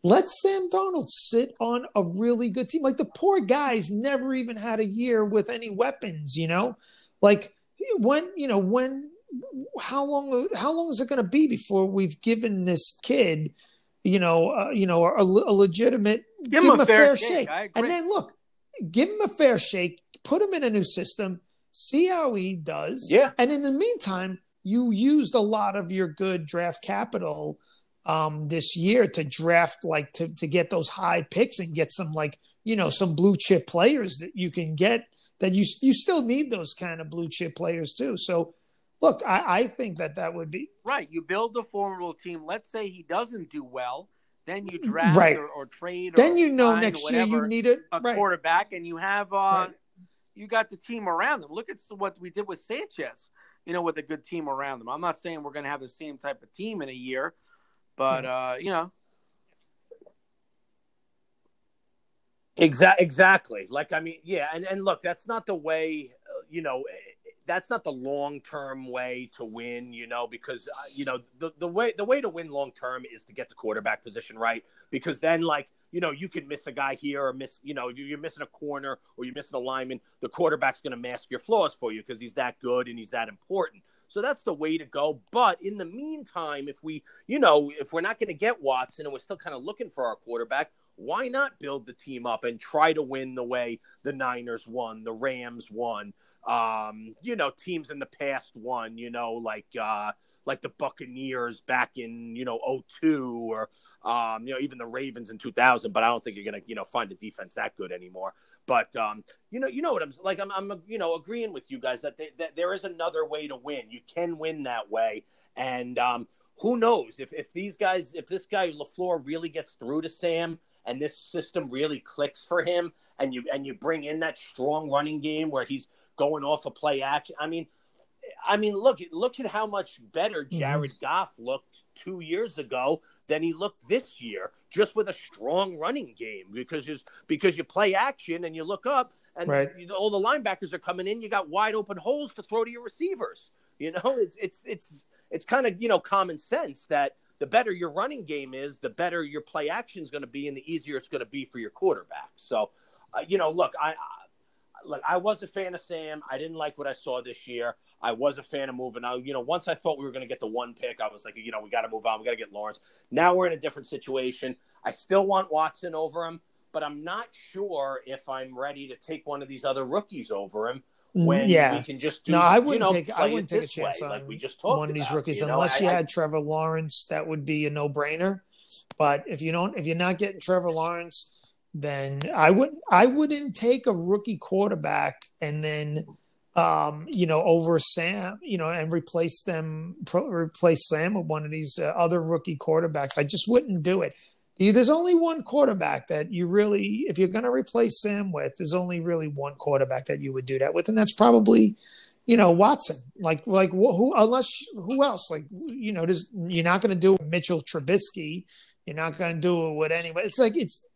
let Sam Darnold sit on a really good team. Like the poor guy's never even had a year with any weapons, you know? Like when, you know, when how long how long is it going to be before we've given this kid you know uh, you know a, a legitimate Give him a fair shake. I agree. and then look give him a fair shake put him in a new system see how he does Yeah. and in the meantime you used a lot of your good draft capital um this year to draft like to to get those high picks and get some like you know some blue chip players that you can get that you you still need those kind of blue chip players too so look i i think that that would be Right. You build a formidable team. Let's say he doesn't do well, then you draft Right. or, or trade. then or you know next year you need it a right quarterback, and you have uh, Right. you got the team around them. Look at what we did with Sanchez. you know, with a good team around them. I'm not saying we're going to have the same type of team in a year, but uh, you know, Exactly. Exactly. Like I mean, yeah, and and look, that's not the way. Uh, you know, that's not the long term way to win. You know, because uh, you know the the way the way to win long term is to get the quarterback position right. Because then, like you know, you can miss a guy here or miss, you know, you're missing a corner or you're missing a lineman. The quarterback's going to mask your flaws for you because he's that good and he's that important. So that's the way to go. But in the meantime, if we, you know, if we're not going to get Watson and we're still kind of looking for our quarterback, why not build the team up and try to win the way the Niners won, the Rams won, um, you know, teams in the past won, you know, like uh, like the Buccaneers back in you know 02 or um, you know even the Ravens in 2000. But I don't think you're gonna you know find a defense that good anymore. But um, you know you know what I'm like. I'm, I'm you know agreeing with you guys that, they, that there is another way to win. You can win that way, and um, who knows if if these guys if this guy LaFleur really gets through to Sam and this system really clicks for him and you and you bring in that strong running game where he's going off a play action. I mean, I mean, look look at how much better mm-hmm. Jared mm-hmm. Goff looked two years ago than he looked this year, just with a strong running game because you because you play action and you look up and right. you, all the linebackers are coming in. You got wide open holes to throw to your receivers. You know, it's it's it's it's kind of you know common sense that the better your running game is, the better your play action is going to be, and the easier it's going to be for your quarterback. So, uh, you know, look, I, I look, I was a fan of Sam. I didn't like what I saw this year. I was a fan of moving. Now, you know, once I thought we were going to get the one pick, I was like, you know, we got to move on. We got to get Lawrence. Now we're in a different situation. I still want Watson over him, but I'm not sure if I'm ready to take one of these other rookies over him. Mm, when yeah. we can just do, no, I wouldn't you know, take I wouldn't take a chance way, on like we just one of these rookies you know? unless I, you I, had Trevor Lawrence. That would be a no brainer. But if you don't, if you're not getting Trevor Lawrence, then I would I wouldn't take a rookie quarterback and then um, you know over Sam, you know, and replace them pro, replace Sam with one of these uh, other rookie quarterbacks. I just wouldn't do it. There's only one quarterback that you really, if you're going to replace Sam with, there's only really one quarterback that you would do that with, and that's probably, you know, Watson. Like, like who? Unless who else? Like, you know, you're not going to do Mitchell Trubisky. You're not going to do it with anybody. It's like it's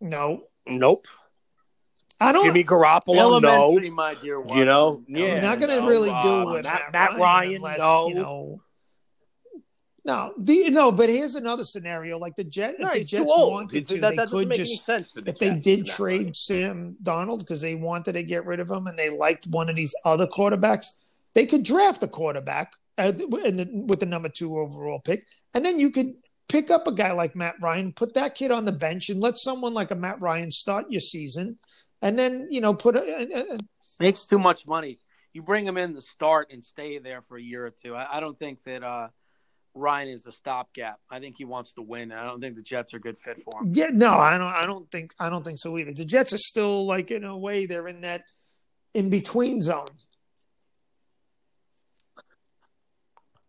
no. Nope. I don't. Jimmy Garoppolo, no. my dear. You know, yeah, you're not going to no, really uh, do with Matt, Matt, Matt Ryan, unless, no. You know, no, the, no, but here's another scenario: like the Jet, no, if the Jets wanted to, that, they could just the if Jets, they did trade Sam Darnold because they wanted to get rid of him and they liked one of these other quarterbacks, they could draft a quarterback uh, the, with the number two overall pick, and then you could pick up a guy like Matt Ryan, put that kid on the bench, and let someone like a Matt Ryan start your season, and then you know put a, a, a makes too much money. You bring him in to start and stay there for a year or two. I, I don't think that uh, Ryan is a stopgap. I think he wants to win. I don't think the Jets are a good fit for him. Yeah, no, I don't. I don't think. I don't think so either. The Jets are still like in a way they're in that in between zone.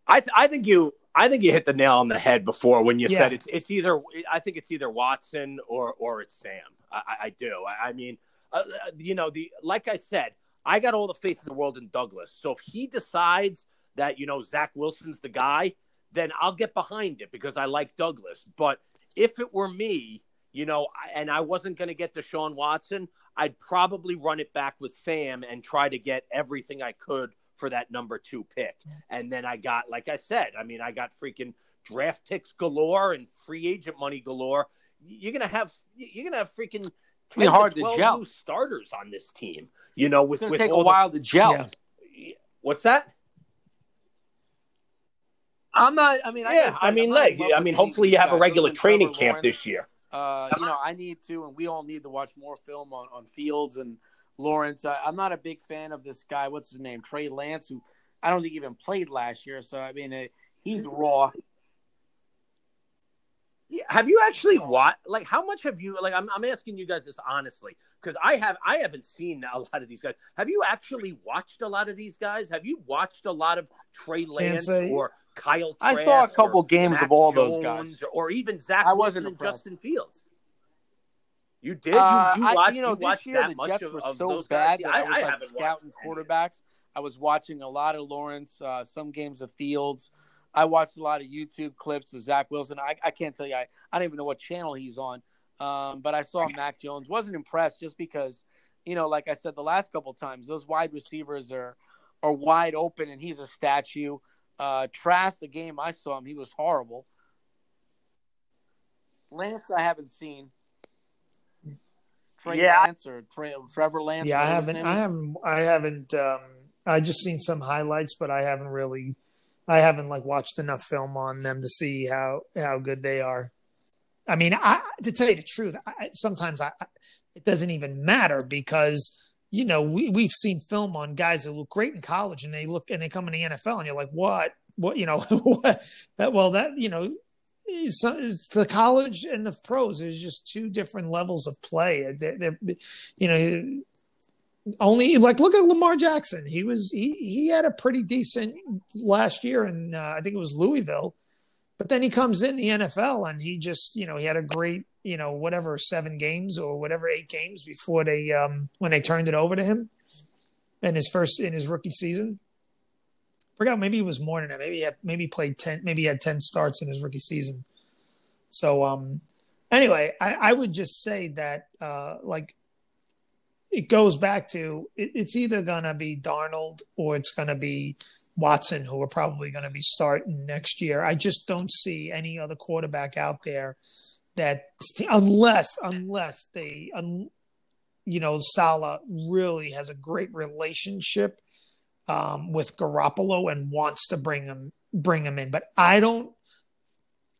I th- I think you I think you hit the nail on the head before when you Yeah. said it's it's either I think it's either Watson or or it's Sam. I, I, do. I, I mean, uh, uh, you know, the like I said, I got all the faith in the world in Douglas. So if he decides that you know Zach Wilson's the guy, then I'll get behind it because I like Douglas. But if it were me, you know, and I wasn't going to get Deshaun Watson, I'd probably run it back with Sam and try to get everything I could for that number two pick. And then I got, like I said, I mean, I got freaking draft picks galore and free agent money galore. You're gonna have you're gonna have freaking It's gonna 10 hard to 12 gel. new starters on this team. You know, with It's with take a all the- while to gel. Yeah. what's that? I'm not. I mean, I, yeah, gotta I mean, I'm not in like, I mean, hopefully you have a regular training Trevor camp Lawrence. this year. Uh, you know, I need to, and we all need to watch more film on, on Fields and Lawrence. I, I'm not a big fan of this guy. What's his name? Trey Lance, who I don't think even played last year. So I mean, uh, he's raw. Yeah, have you actually watched? Like, how much have you? Like, I'm, I'm asking you guys this honestly because I have I haven't seen a lot of these guys. Have you actually watched a lot of these guys? Have you watched a lot of Trey Lance or Kyle? I saw a couple games Mac of all those guys. or even Zach I Wilson wasn't and. Justin Fields. You did? Uh, you, you I- watched? you know, you this watched year that the Jets of, were of so bad guys? that I, I, was I like scouting watched any of them. quarterbacks. I was watching a lot of Lawrence, uh, some games of Fields. I watched a lot of YouTube clips of Zach Wilson. I, I can't tell you, I, I don't even know what channel he's on. Um, but I saw Mac Jones. Wasn't impressed just because, you know, like I said the last couple times, those wide receivers are are wide open, and he's a statue. Uh, Trask, the game I saw him, he was horrible. Lance, I haven't seen. Trey yeah. Lance or Trey, Trevor Lance. Yeah, I haven't. I haven't. I haven't. Um, I just seen some highlights, but I haven't really. I haven't like watched enough film on them to see how how good they are. I mean, I, to tell you the truth, I, sometimes I, it doesn't even matter because you know we we've seen film on guys that look great in college and they look and they come in the NFL and you're like, what, what, you know, what? That well, that you know, is the college and the pros is just two different levels of play. They're, they're, you know, only like look at Lamar Jackson. He was he he had a pretty decent last year, and uh, I think it was Louisville but then he comes in the NFL and he just, you know, he had a great, you know, whatever seven games or whatever eight games before they um when they turned it over to him in his first in his rookie season. Forgot maybe it was more than that. Maybe he had maybe played ten maybe he had ten starts in his rookie season. So um anyway, I, I would just say that uh like it goes back to it, it's either gonna be Darnold or it's gonna be Watson, who are probably going to be starting next year. I just don't see any other quarterback out there that, unless unless they, um, you know, Saleh really has a great relationship um, with Garoppolo and wants to bring him bring him in. But I don't.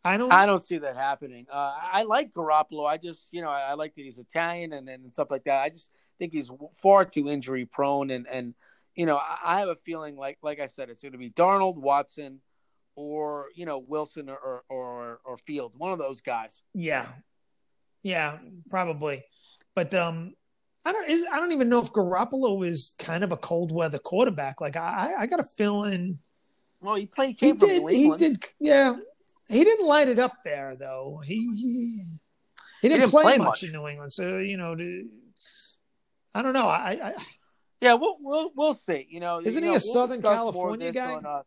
I don't. I don't see that happening. Uh, I like Garoppolo. I just, you know, I, I like that he's Italian and, and stuff like that. I just think he's far too injury prone and and you know, I, have a feeling like like I said, it's going to be Darnold, Watson, or you know Wilson or or or Fields, one of those guys. Yeah, yeah, probably. But um, I don't is I don't even know if Garoppolo is kind of a cold weather quarterback. Like I I got a feeling. Well, he played. He did. He did. Yeah, he didn't light it up there though. He he, he, didn't, he didn't, play, play much, much, in New England. So you know, to, I don't know. I, I yeah, we'll we'll we'll see. You know, isn't you he know, a Southern California guy? Uh,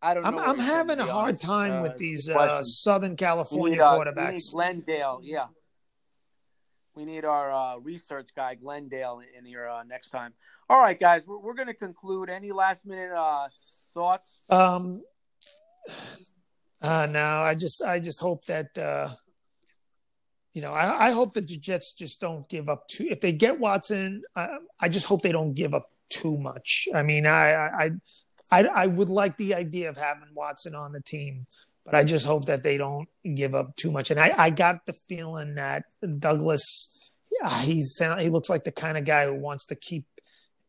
I don't. I'm, I'm having a hard time uh, with these uh, Southern California need, uh, quarterbacks. Glendale, yeah. We need our uh, research guy Glendale in here uh, next time. All right, guys, we're, we're going to conclude. Any last minute thoughts? Um, uh, no, I just I just hope that uh, you know, I, I, hope that the Jets just don't give up too. If they get Watson, I, I just hope they don't give up too much. I mean, I, I, I, I would like the idea of having Watson on the team, but I just hope that they don't give up too much. And I, I got the feeling that Douglas, yeah, he's he looks like the kind of guy who wants to keep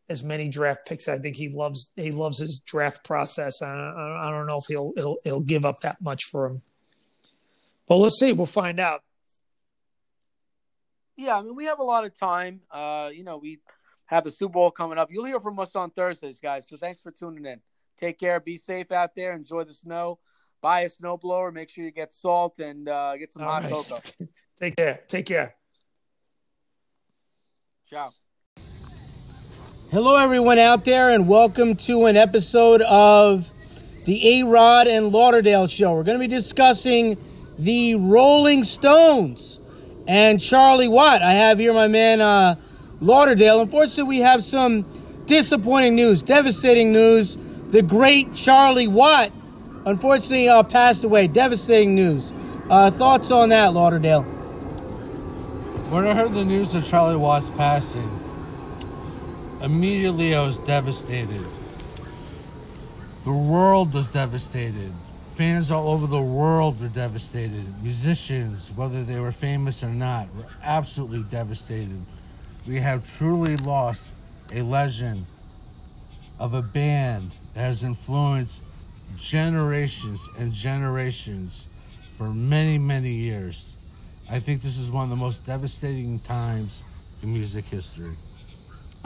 as many draft picks. I think he loves he loves his draft process. I, I, I don't know if he'll, he'll he'll give up that much for him. But let's see. We'll find out. Yeah, I mean, we have a lot of time. Uh, you know, we have the Super Bowl coming up. You'll hear from us on Thursdays, guys. So thanks for tuning in. Take care. Be safe out there. Enjoy the snow. Buy a snowblower. Make sure you get salt and uh, get some All hot right. cocoa. Take care. Take care. Ciao. Hello, everyone out there, and welcome to an episode of the A Rod and Lauderdale Show. We're going to be discussing the Rolling Stones and Charlie Watt. I have here my man uh, Lauderdale. Unfortunately, we have some disappointing news, devastating news. The great Charlie Watt, unfortunately, uh, passed away. Devastating news. Uh, thoughts on that, Lauderdale? When I heard the news of Charlie Watt's passing, immediately I was devastated. The world was devastated fans all over the world were devastated. Musicians, whether they were famous or not, were absolutely devastated. We have truly lost a legend of a band that has influenced generations and generations for many, many years. I think this is one of the most devastating times in music history.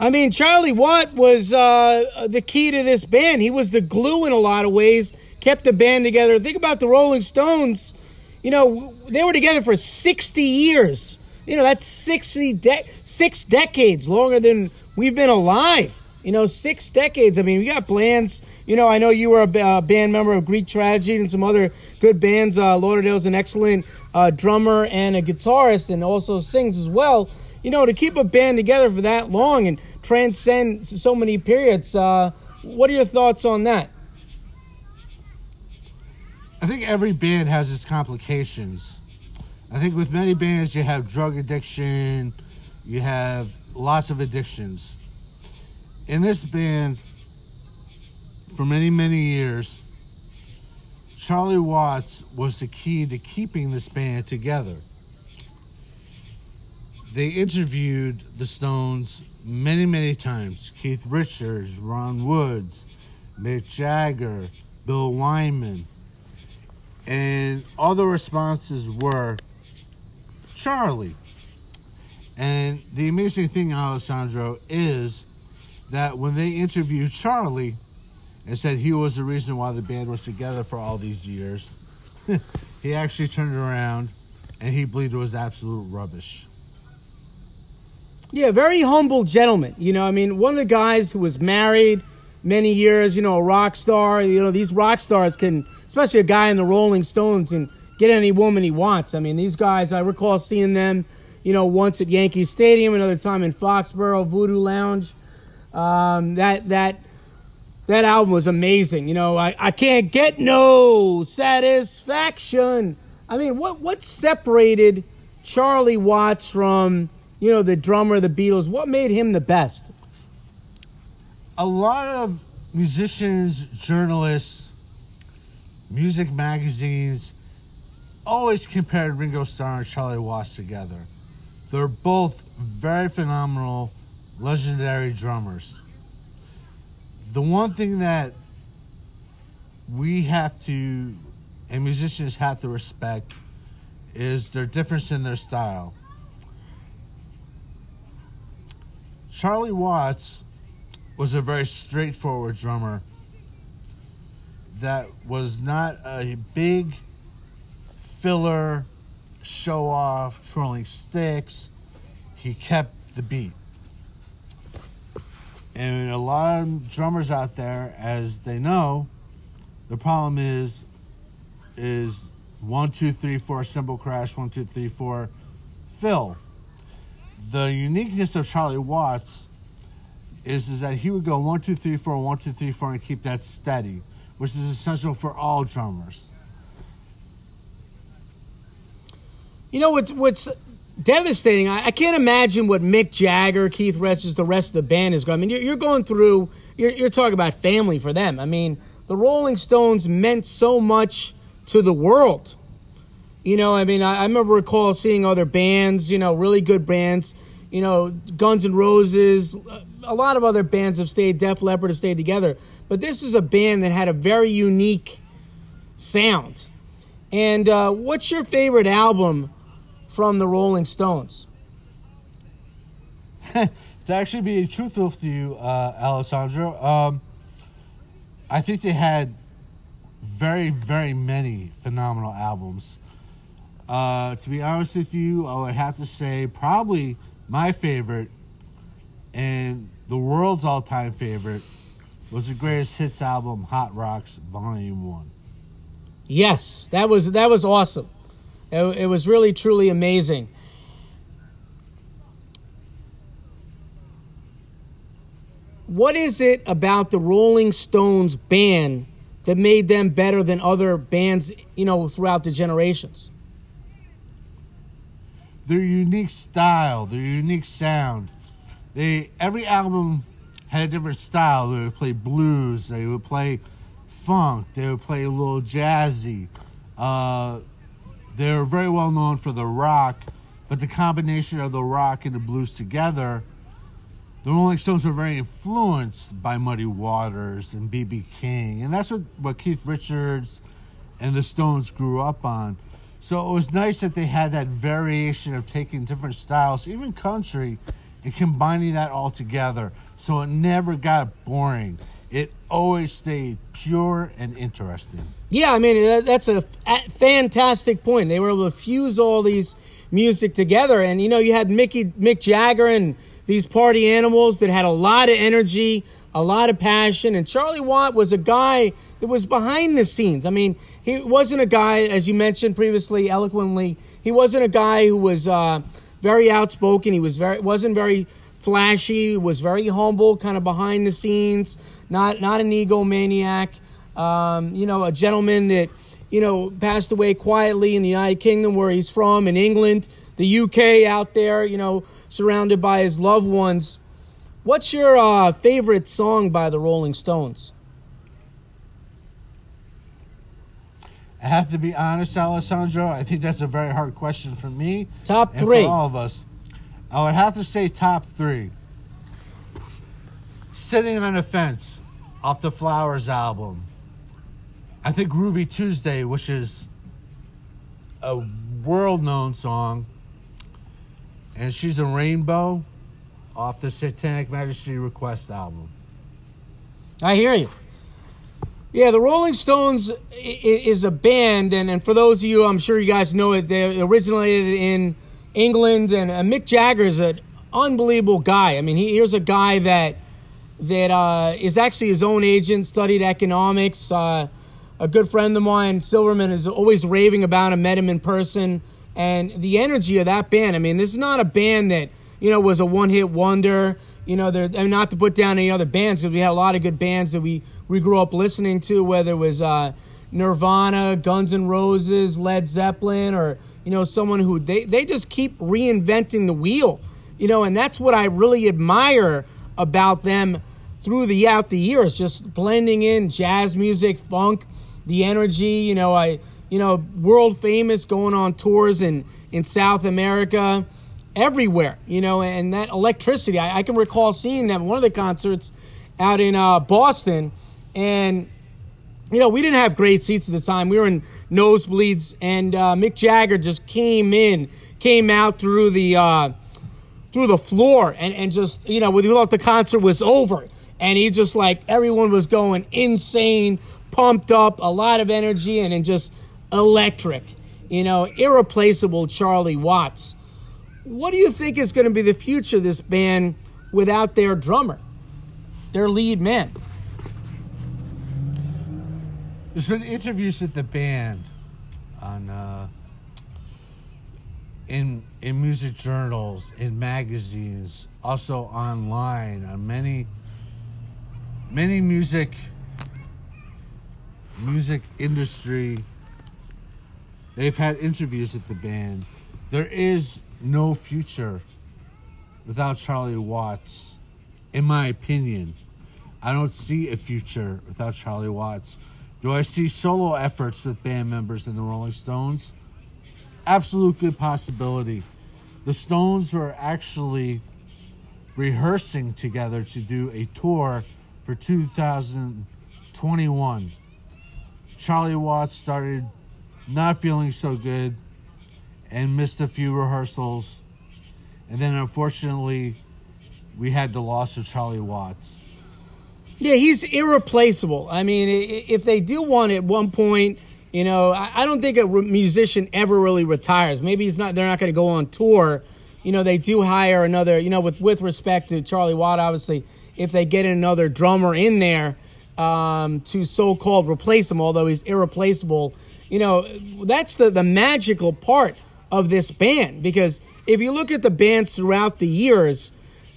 I mean, Charlie Watt was uh, the key to this band. He was the glue in a lot of ways kept the band together. Think about the Rolling Stones. You know, they were together for 60 years. You know, that's 60 de- six decades longer than we've been alive. You know, six decades. I mean, we got plans. You know, I know you were a uh, band member of Greek Tragedy and some other good bands. Uh, Lauderdale's an excellent uh, drummer and a guitarist, and also sings as well. You know, to keep a band together for that long and transcend so many periods. Uh, what are your thoughts on that? I think every band has its complications. I think with many bands, you have drug addiction, you have lots of addictions. In this band, for many, many years, Charlie Watts was the key to keeping this band together. They interviewed the Stones many, many times. Keith Richards, Ron Woods, Mick Jagger, Bill Wyman. And all the responses were Charlie. And the amazing thing, Alessandro, is that when they interviewed Charlie and said he was the reason why the band was together for all these years, he actually turned around and he believed it was absolute rubbish. Yeah, very humble gentleman. You know, I mean, one of the guys who was married many years, you know, a rock star. You know, these rock stars can, especially a guy in the Rolling Stones, and get any woman he wants. I mean, these guys, I recall seeing them, you know, once at Yankee Stadium, another time in Foxborough Voodoo Lounge. Um, that that that album was amazing. You know, I, I can't get no satisfaction. I mean, what what separated Charlie Watts from you know, the drummer of the Beatles. What made him the best? A lot of musicians, journalists, music magazines always compared Ringo Starr and Charlie Watts together. They're both very phenomenal, legendary drummers. The one thing that we have to, and musicians have to respect, is their difference in their style. Charlie Watts was a very straightforward drummer that was not a big filler, show off, twirling sticks. He kept the beat. And a lot of drummers out there, as they know, the problem is is one, two, three, four, cymbal crash, one, two, three, four, fill the uniqueness of Charlie Watts is, is that he would go one, two, three, four, one, two, three, four, and keep that steady, which is essential for all drummers. You know what's what's devastating? I, I can't imagine what Mick Jagger, Keith Richards, the rest of the band is going. I mean, you're, you're going through. You're, you're talking about family for them. I mean, the Rolling Stones meant so much to the world. You know, I mean, I, I remember recall seeing other bands, you know, really good bands, you know, Guns N' Roses, a lot of other bands have stayed, Def Leppard have stayed together. But this is a band that had a very unique sound. And uh, what's your favorite album from the Rolling Stones? to actually be truthful with you, uh, Alessandro, um, I think they had very, very many phenomenal albums. Uh, to be honest with you, I would have to say probably my favorite and the world's all-time favorite was the greatest hits album, Hot Rocks Volume One. Yes, that was that was awesome. It, it was really truly amazing. What is it about the Rolling Stones band that made them better than other bands, you know, throughout the generations? their unique style, their unique sound. They every album had a different style. They would play blues, they would play funk, they would play a little jazzy. Uh, they were very well known for the rock, but the combination of the rock and the blues together, the Rolling Stones were very influenced by Muddy Waters and B.B. King, and that's what, what Keith Richards and the Stones grew up on. So it was nice that they had that variation of taking different styles, even country, and combining that all together. So it never got boring. It always stayed pure and interesting. Yeah, I mean that's a fantastic point. They were able to fuse all these music together, and you know you had Mickey Mick Jagger and these party animals that had a lot of energy, a lot of passion. And Charlie Watt was a guy that was behind the scenes. I mean, he wasn't a guy, as you mentioned previously, eloquently. He wasn't a guy who was uh, very outspoken. He was very wasn't very flashy. Was very humble, kind of behind the scenes. Not not an egomaniac. Um, you know, a gentleman that you know passed away quietly in the United Kingdom, where he's from, in England, the UK, out there. You know, surrounded by his loved ones. What's your uh, favorite song by the Rolling Stones? I have to be honest, Alessandro. I think that's a very hard question for me. Top three. For all of us. I would have to say top three. Sitting on a Fence off the Flowers album. I think Ruby Tuesday, which is a world known song. And She's a Rainbow off the Satanic Majesty Request album. I hear you. Yeah, the Rolling Stones is a band, and, and for those of you, I'm sure you guys know it, they originated in England, and Mick Jagger is an unbelievable guy. I mean, he, here's a guy that that uh, is actually his own agent, studied economics. Uh, a good friend of mine, Silverman, is always raving about him, met him in person, and the energy of that band. I mean, this is not a band that you know was a one-hit wonder. You know, they're, I mean, not to put down any other bands because we had a lot of good bands that we we grew up listening to, whether it was uh, Nirvana, Guns N' Roses, Led Zeppelin, or you know someone who they they just keep reinventing the wheel. You know, and that's what I really admire about them through the out the years, just blending in jazz music, funk, the energy. You know, I you know world famous, going on tours in in South America, everywhere. You know, and that electricity. I, I can recall seeing them one of the concerts out in uh, Boston and you know we didn't have great seats at the time. We were in nosebleeds, and uh, Mick Jagger just came in, came out through the uh, through the floor, and and just you know we thought the concert was over, and he just like everyone was going insane, pumped up, a lot of energy, and, and just electric, you know, irreplaceable Charlie Watts. What do you think is going to be the future of this band without their drummer, their lead man? There's been interviews with the band on uh, in in music journals, in magazines, also online on many many music music industry. They've had interviews with the band. There is no future without Charlie Watts, in my opinion. I don't see a future without Charlie Watts. Do I see solo efforts with band members in the Rolling Stones? Absolute good possibility. The Stones were actually rehearsing together to do a tour for 2021. Charlie Watts started not feeling so good and missed a few rehearsals. And then unfortunately, we had the loss of Charlie Watts. Yeah, he's irreplaceable. I mean, if they do want at one point, you know, I don't think a musician ever really retires. Maybe he's not. They're not going to go on tour. You know, they do hire another. You know, with with respect to Charlie Watt, obviously, if they get another drummer in there um, to so-called replace him, although he's irreplaceable, you know, that's the the magical part of this band because if you look at the bands throughout the years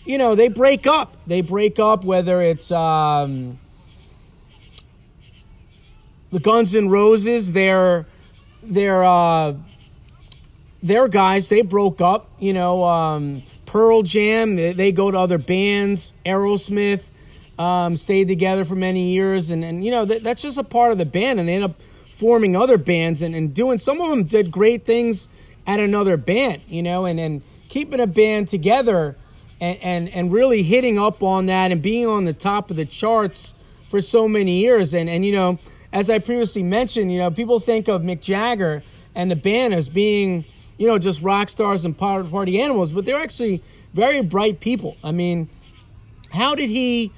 you know, they break up. They break up whether it's um, the Guns N' Roses, they're they're uh, they're guys. They broke up. You know, um, Pearl Jam. They, they, go to other bands. Aerosmith um, stayed together for many years, and and you know that, that's just a part of the band. And they end up forming other bands and, and doing. Some of them did great things at another band. You know, and and keeping a band together and, and, and really hitting up on that and being on the top of the charts for so many years. And, and, you know, as I previously mentioned, you know, people think of Mick Jagger and the band as being, you know, just rock stars and party animals, but they're actually very bright people. I mean, how did he,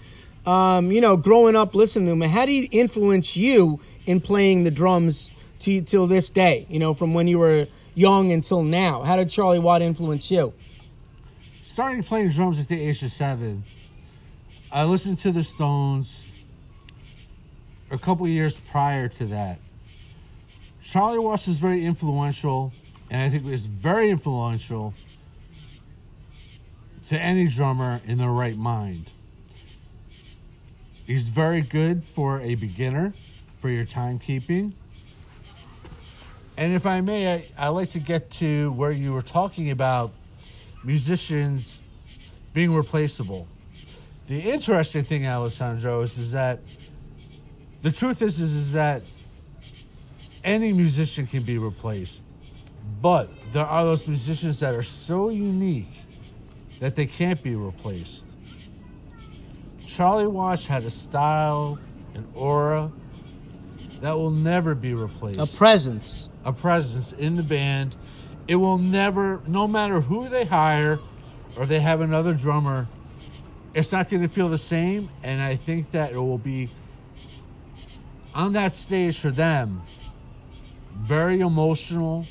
um, you know, growing up listening to him, how did he influence you in playing the drums to till this day? You know, from when you were young until now, how did Charlie Watt influence you? starting playing drums at the age of seven, I listened to the Stones a couple years prior to that. Charlie Watts is very influential, and I think was very influential to any drummer in their right mind. He's very good for a beginner, for your timekeeping. And if I may, I, I like to get to where you were talking about musicians being replaceable. The interesting thing, Alessandro, is, is that the truth is, is, is that any musician can be replaced. But there are those musicians that are so unique that they can't be replaced. Charlie Watts had a style, an aura that will never be replaced. A presence. A presence in the band. It will never, no matter who they hire or they have another drummer, it's not going to feel the same. And I think that it will be on that stage for them very emotional.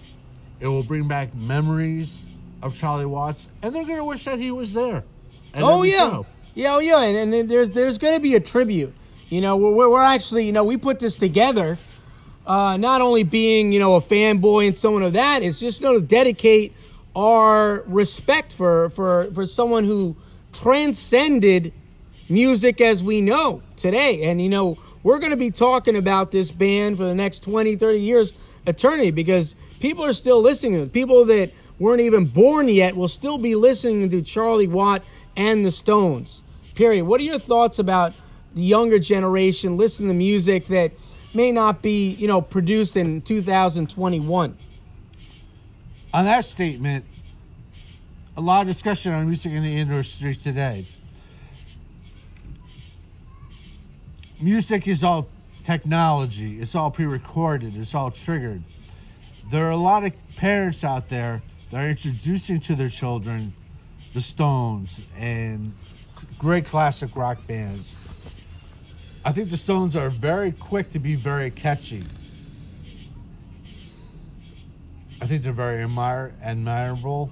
It will bring back memories of Charlie Watts, and they're going to wish that he was there. Oh yeah, show. Yeah, oh yeah, and, and then there's there's going to be a tribute. You know, we're, we're actually, you know, we put this together. Uh, not only being, you know, a fanboy and someone of that, it's just you know, to dedicate our respect for for for someone who transcended music as we know today. And you know, we're going to be talking about this band for the next 20, 30 years, eternity, because people are still listening to. People that weren't even born yet will still be listening to Charlie Watt and the Stones. Period. What are your thoughts about the younger generation listening to music that may not be, you know, produced in 2021? On that statement, a lot of discussion on music in the industry today. Music is all technology, it's all pre recorded, it's all triggered. There are a lot of parents out there that are introducing to their children the Stones and great classic rock bands. I think the Stones are very quick to be very catchy. I think they're very admire- admirable.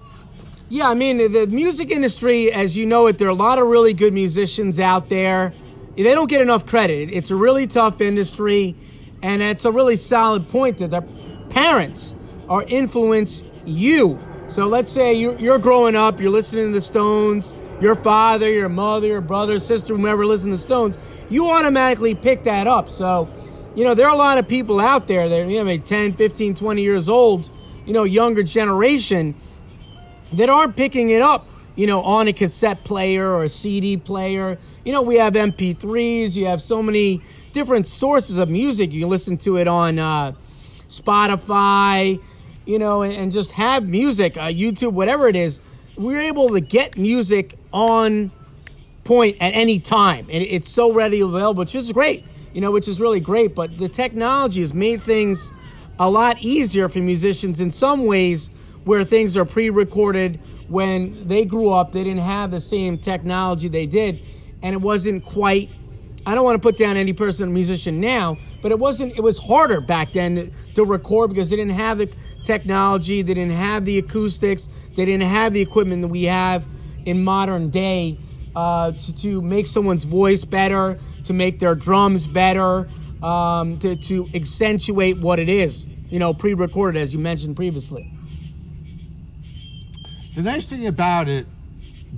Yeah, I mean, the, music industry, as you know it, there are a lot of really good musicians out there. They don't get enough credit. It's a really tough industry, and it's a really solid point that their parents are influence you. So let's say you're, you're growing up, you're listening to the Stones, your father, your mother, your brother, sister, whomever to the Stones, you automatically pick that up. So, you know, there are a lot of people out there that, you know, maybe 10, 15, 20 years old, you know, younger generation that aren't picking it up, you know, on a cassette player or a CD player. You know, we have MP3s, you have so many different sources of music. You can listen to it on uh, Spotify, you know, and, and just have music, uh, YouTube, whatever it is. We're able to get music on point at any time. And it's so readily available, which is great, you know, which is really great. But the technology has made things a lot easier for musicians in some ways where things are pre-recorded when they grew up they didn't have the same technology they did and it wasn't quite i don't want to put down any person musician now but it wasn't it was harder back then to record because they didn't have the technology they didn't have the acoustics they didn't have the equipment that we have in modern day uh, to, to make someone's voice better to make their drums better um, to, to accentuate what it is you know pre-recorded as you mentioned previously The nice thing about it,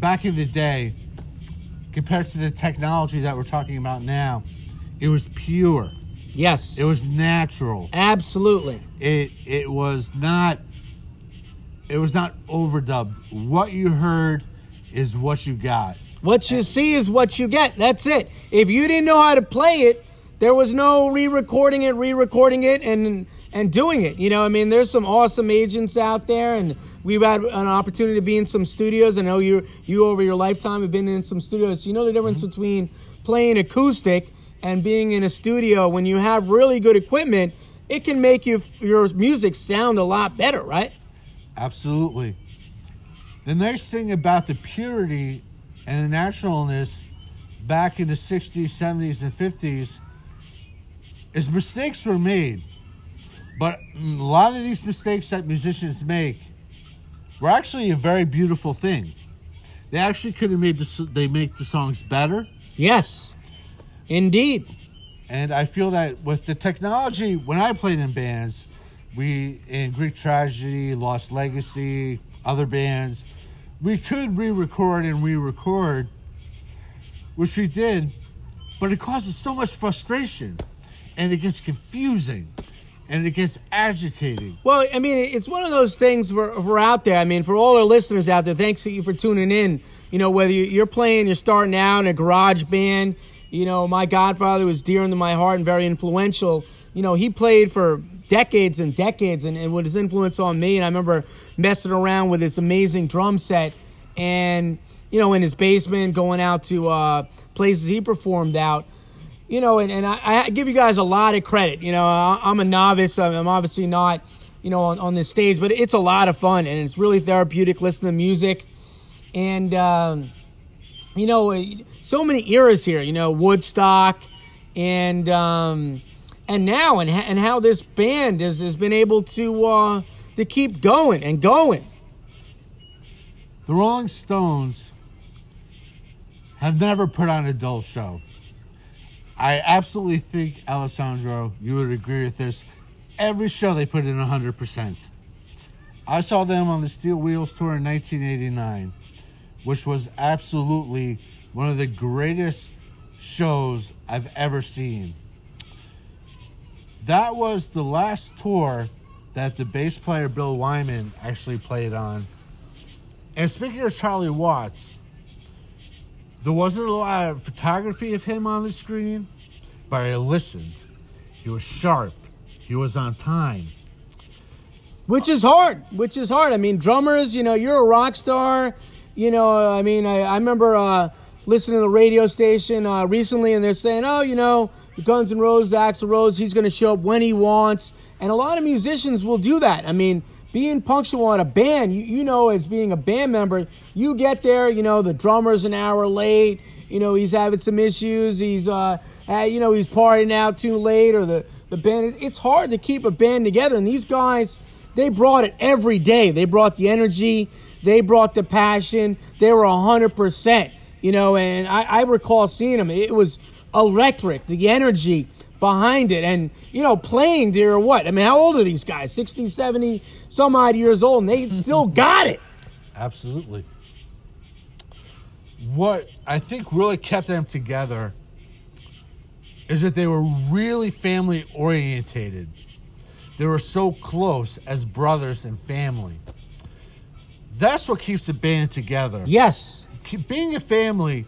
back in the day, compared to the technology that we're talking about now, it was pure. yes It was natural. absolutely It it was not it was not overdubbed. What you heard is what you got. What you see is what you get. That's it. If you didn't know how to play it, there was no re-recording it, re-recording it, and and doing it. You know, I mean, there's some awesome agents out there, and we've had an opportunity to be in some studios. I know you you over your lifetime have been in some studios. You know the difference mm-hmm. between playing acoustic and being in a studio. When you have really good equipment, it can make you your music sound a lot better, right? Absolutely. The nice thing about the purity and the naturalness back in the 60s, 70s, and 50s is mistakes were made. But a lot of these mistakes that musicians make were actually a very beautiful thing. They actually could have made the, they make the songs better. Yes, indeed. And I feel that with the technology, when I played in bands, we in Greek Tragedy, Lost Legacy, other bands, we could re-record and re-record, which we did, but it causes so much frustration, and it gets confusing, and it gets agitating. Well, I mean, it's one of those things we're out there. I mean, for all our listeners out there, thanks to you for tuning in. You know, whether you're playing, you're starting out in a garage band. You know, my godfather was dear to my heart and very influential. You know, he played for decades and decades, and, and with his influence on me. And I remember messing around with his amazing drum set, and you know, in his basement, going out to uh, places he performed out. You know, and, and I, I, give you guys a lot of credit. You know, I, am a novice. I'm obviously not, you know, on, on this stage, but it's a lot of fun and it's really therapeutic listening to music. And, um, you know, so many eras here, you know, Woodstock and, um, and now and, and how this band has, has been able to, uh, to keep going and going. The Rolling Stones have never put on a dull show. I absolutely think, Alessandro, you would agree with this. Every show they put in 100%. I saw them on the Steel Wheels Tour in 1989, which was absolutely one of the greatest shows I've ever seen. That was the last tour that the bass player Bill Wyman actually played on. And speaking of Charlie Watts, there wasn't a lot of photography of him on the screen, but I listened. He was sharp. He was on time. Which is hard. Which is hard. I mean, drummers, you know, you're a rock star. You know, I mean, I, I remember uh, listening to the radio station uh, recently, and they're saying, oh, you know, Guns N' Roses, Axl Rose, he's going to show up when he wants. And a lot of musicians will do that. I mean, being punctual in a band, you, you know, as being a band member, you get there, you know, the drummer's an hour late, you know, he's having some issues, he's, uh, you know, he's partying out too late, or the, the band, it's hard to keep a band together. And these guys, they brought it every day. They brought the energy, they brought the passion, they were 100%, you know, and I, I recall seeing them. It was electric, the energy behind it. And, you know, playing there, what? I mean, how old are these guys? 60, 70, some odd years old, and they still got it. Absolutely. What I think really kept them together is that they were really family orientated. They were so close as brothers and family. That's what keeps the band together. Yes. Being a family,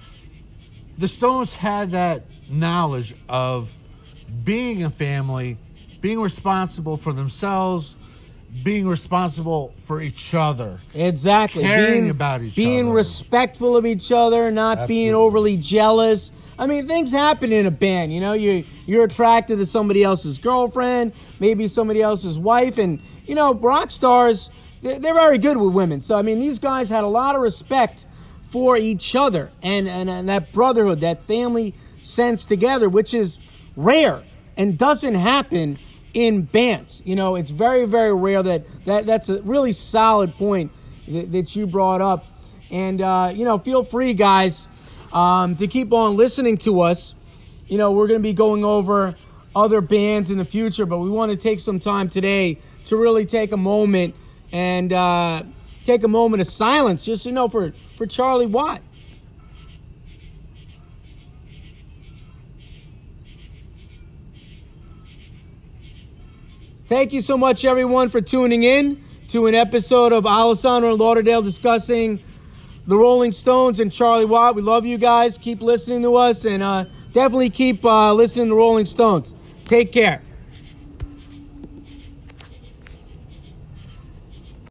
the Stones had that knowledge of being a family, being responsible for themselves, being responsible for each other. Exactly. Caring being, about each being other. respectful of each other, not Absolutely. being overly jealous. I mean, things happen in a band. You know, you you're attracted to somebody else's girlfriend, maybe somebody else's wife, and you know, rock stars they're, they're very good with women. So I mean, these guys had a lot of respect for each other and, and, and that brotherhood, that family sense together, which is rare and doesn't happen in bands. You know, it's very, very rare that, that that's a really solid point that, that you brought up. And, uh, you know, feel free, guys, um, to keep on listening to us. You know, we're going to be going over other bands in the future, but we want to take some time today to really take a moment and uh, take a moment of silence, just, you know, for, for Charlie Watt. Thank you so much, everyone, for tuning in to an episode of Alessandro and Lauderdale discussing the Rolling Stones and Charlie Watt. We love you guys. Keep listening to us and uh, definitely keep uh, listening to Rolling Stones. Take care.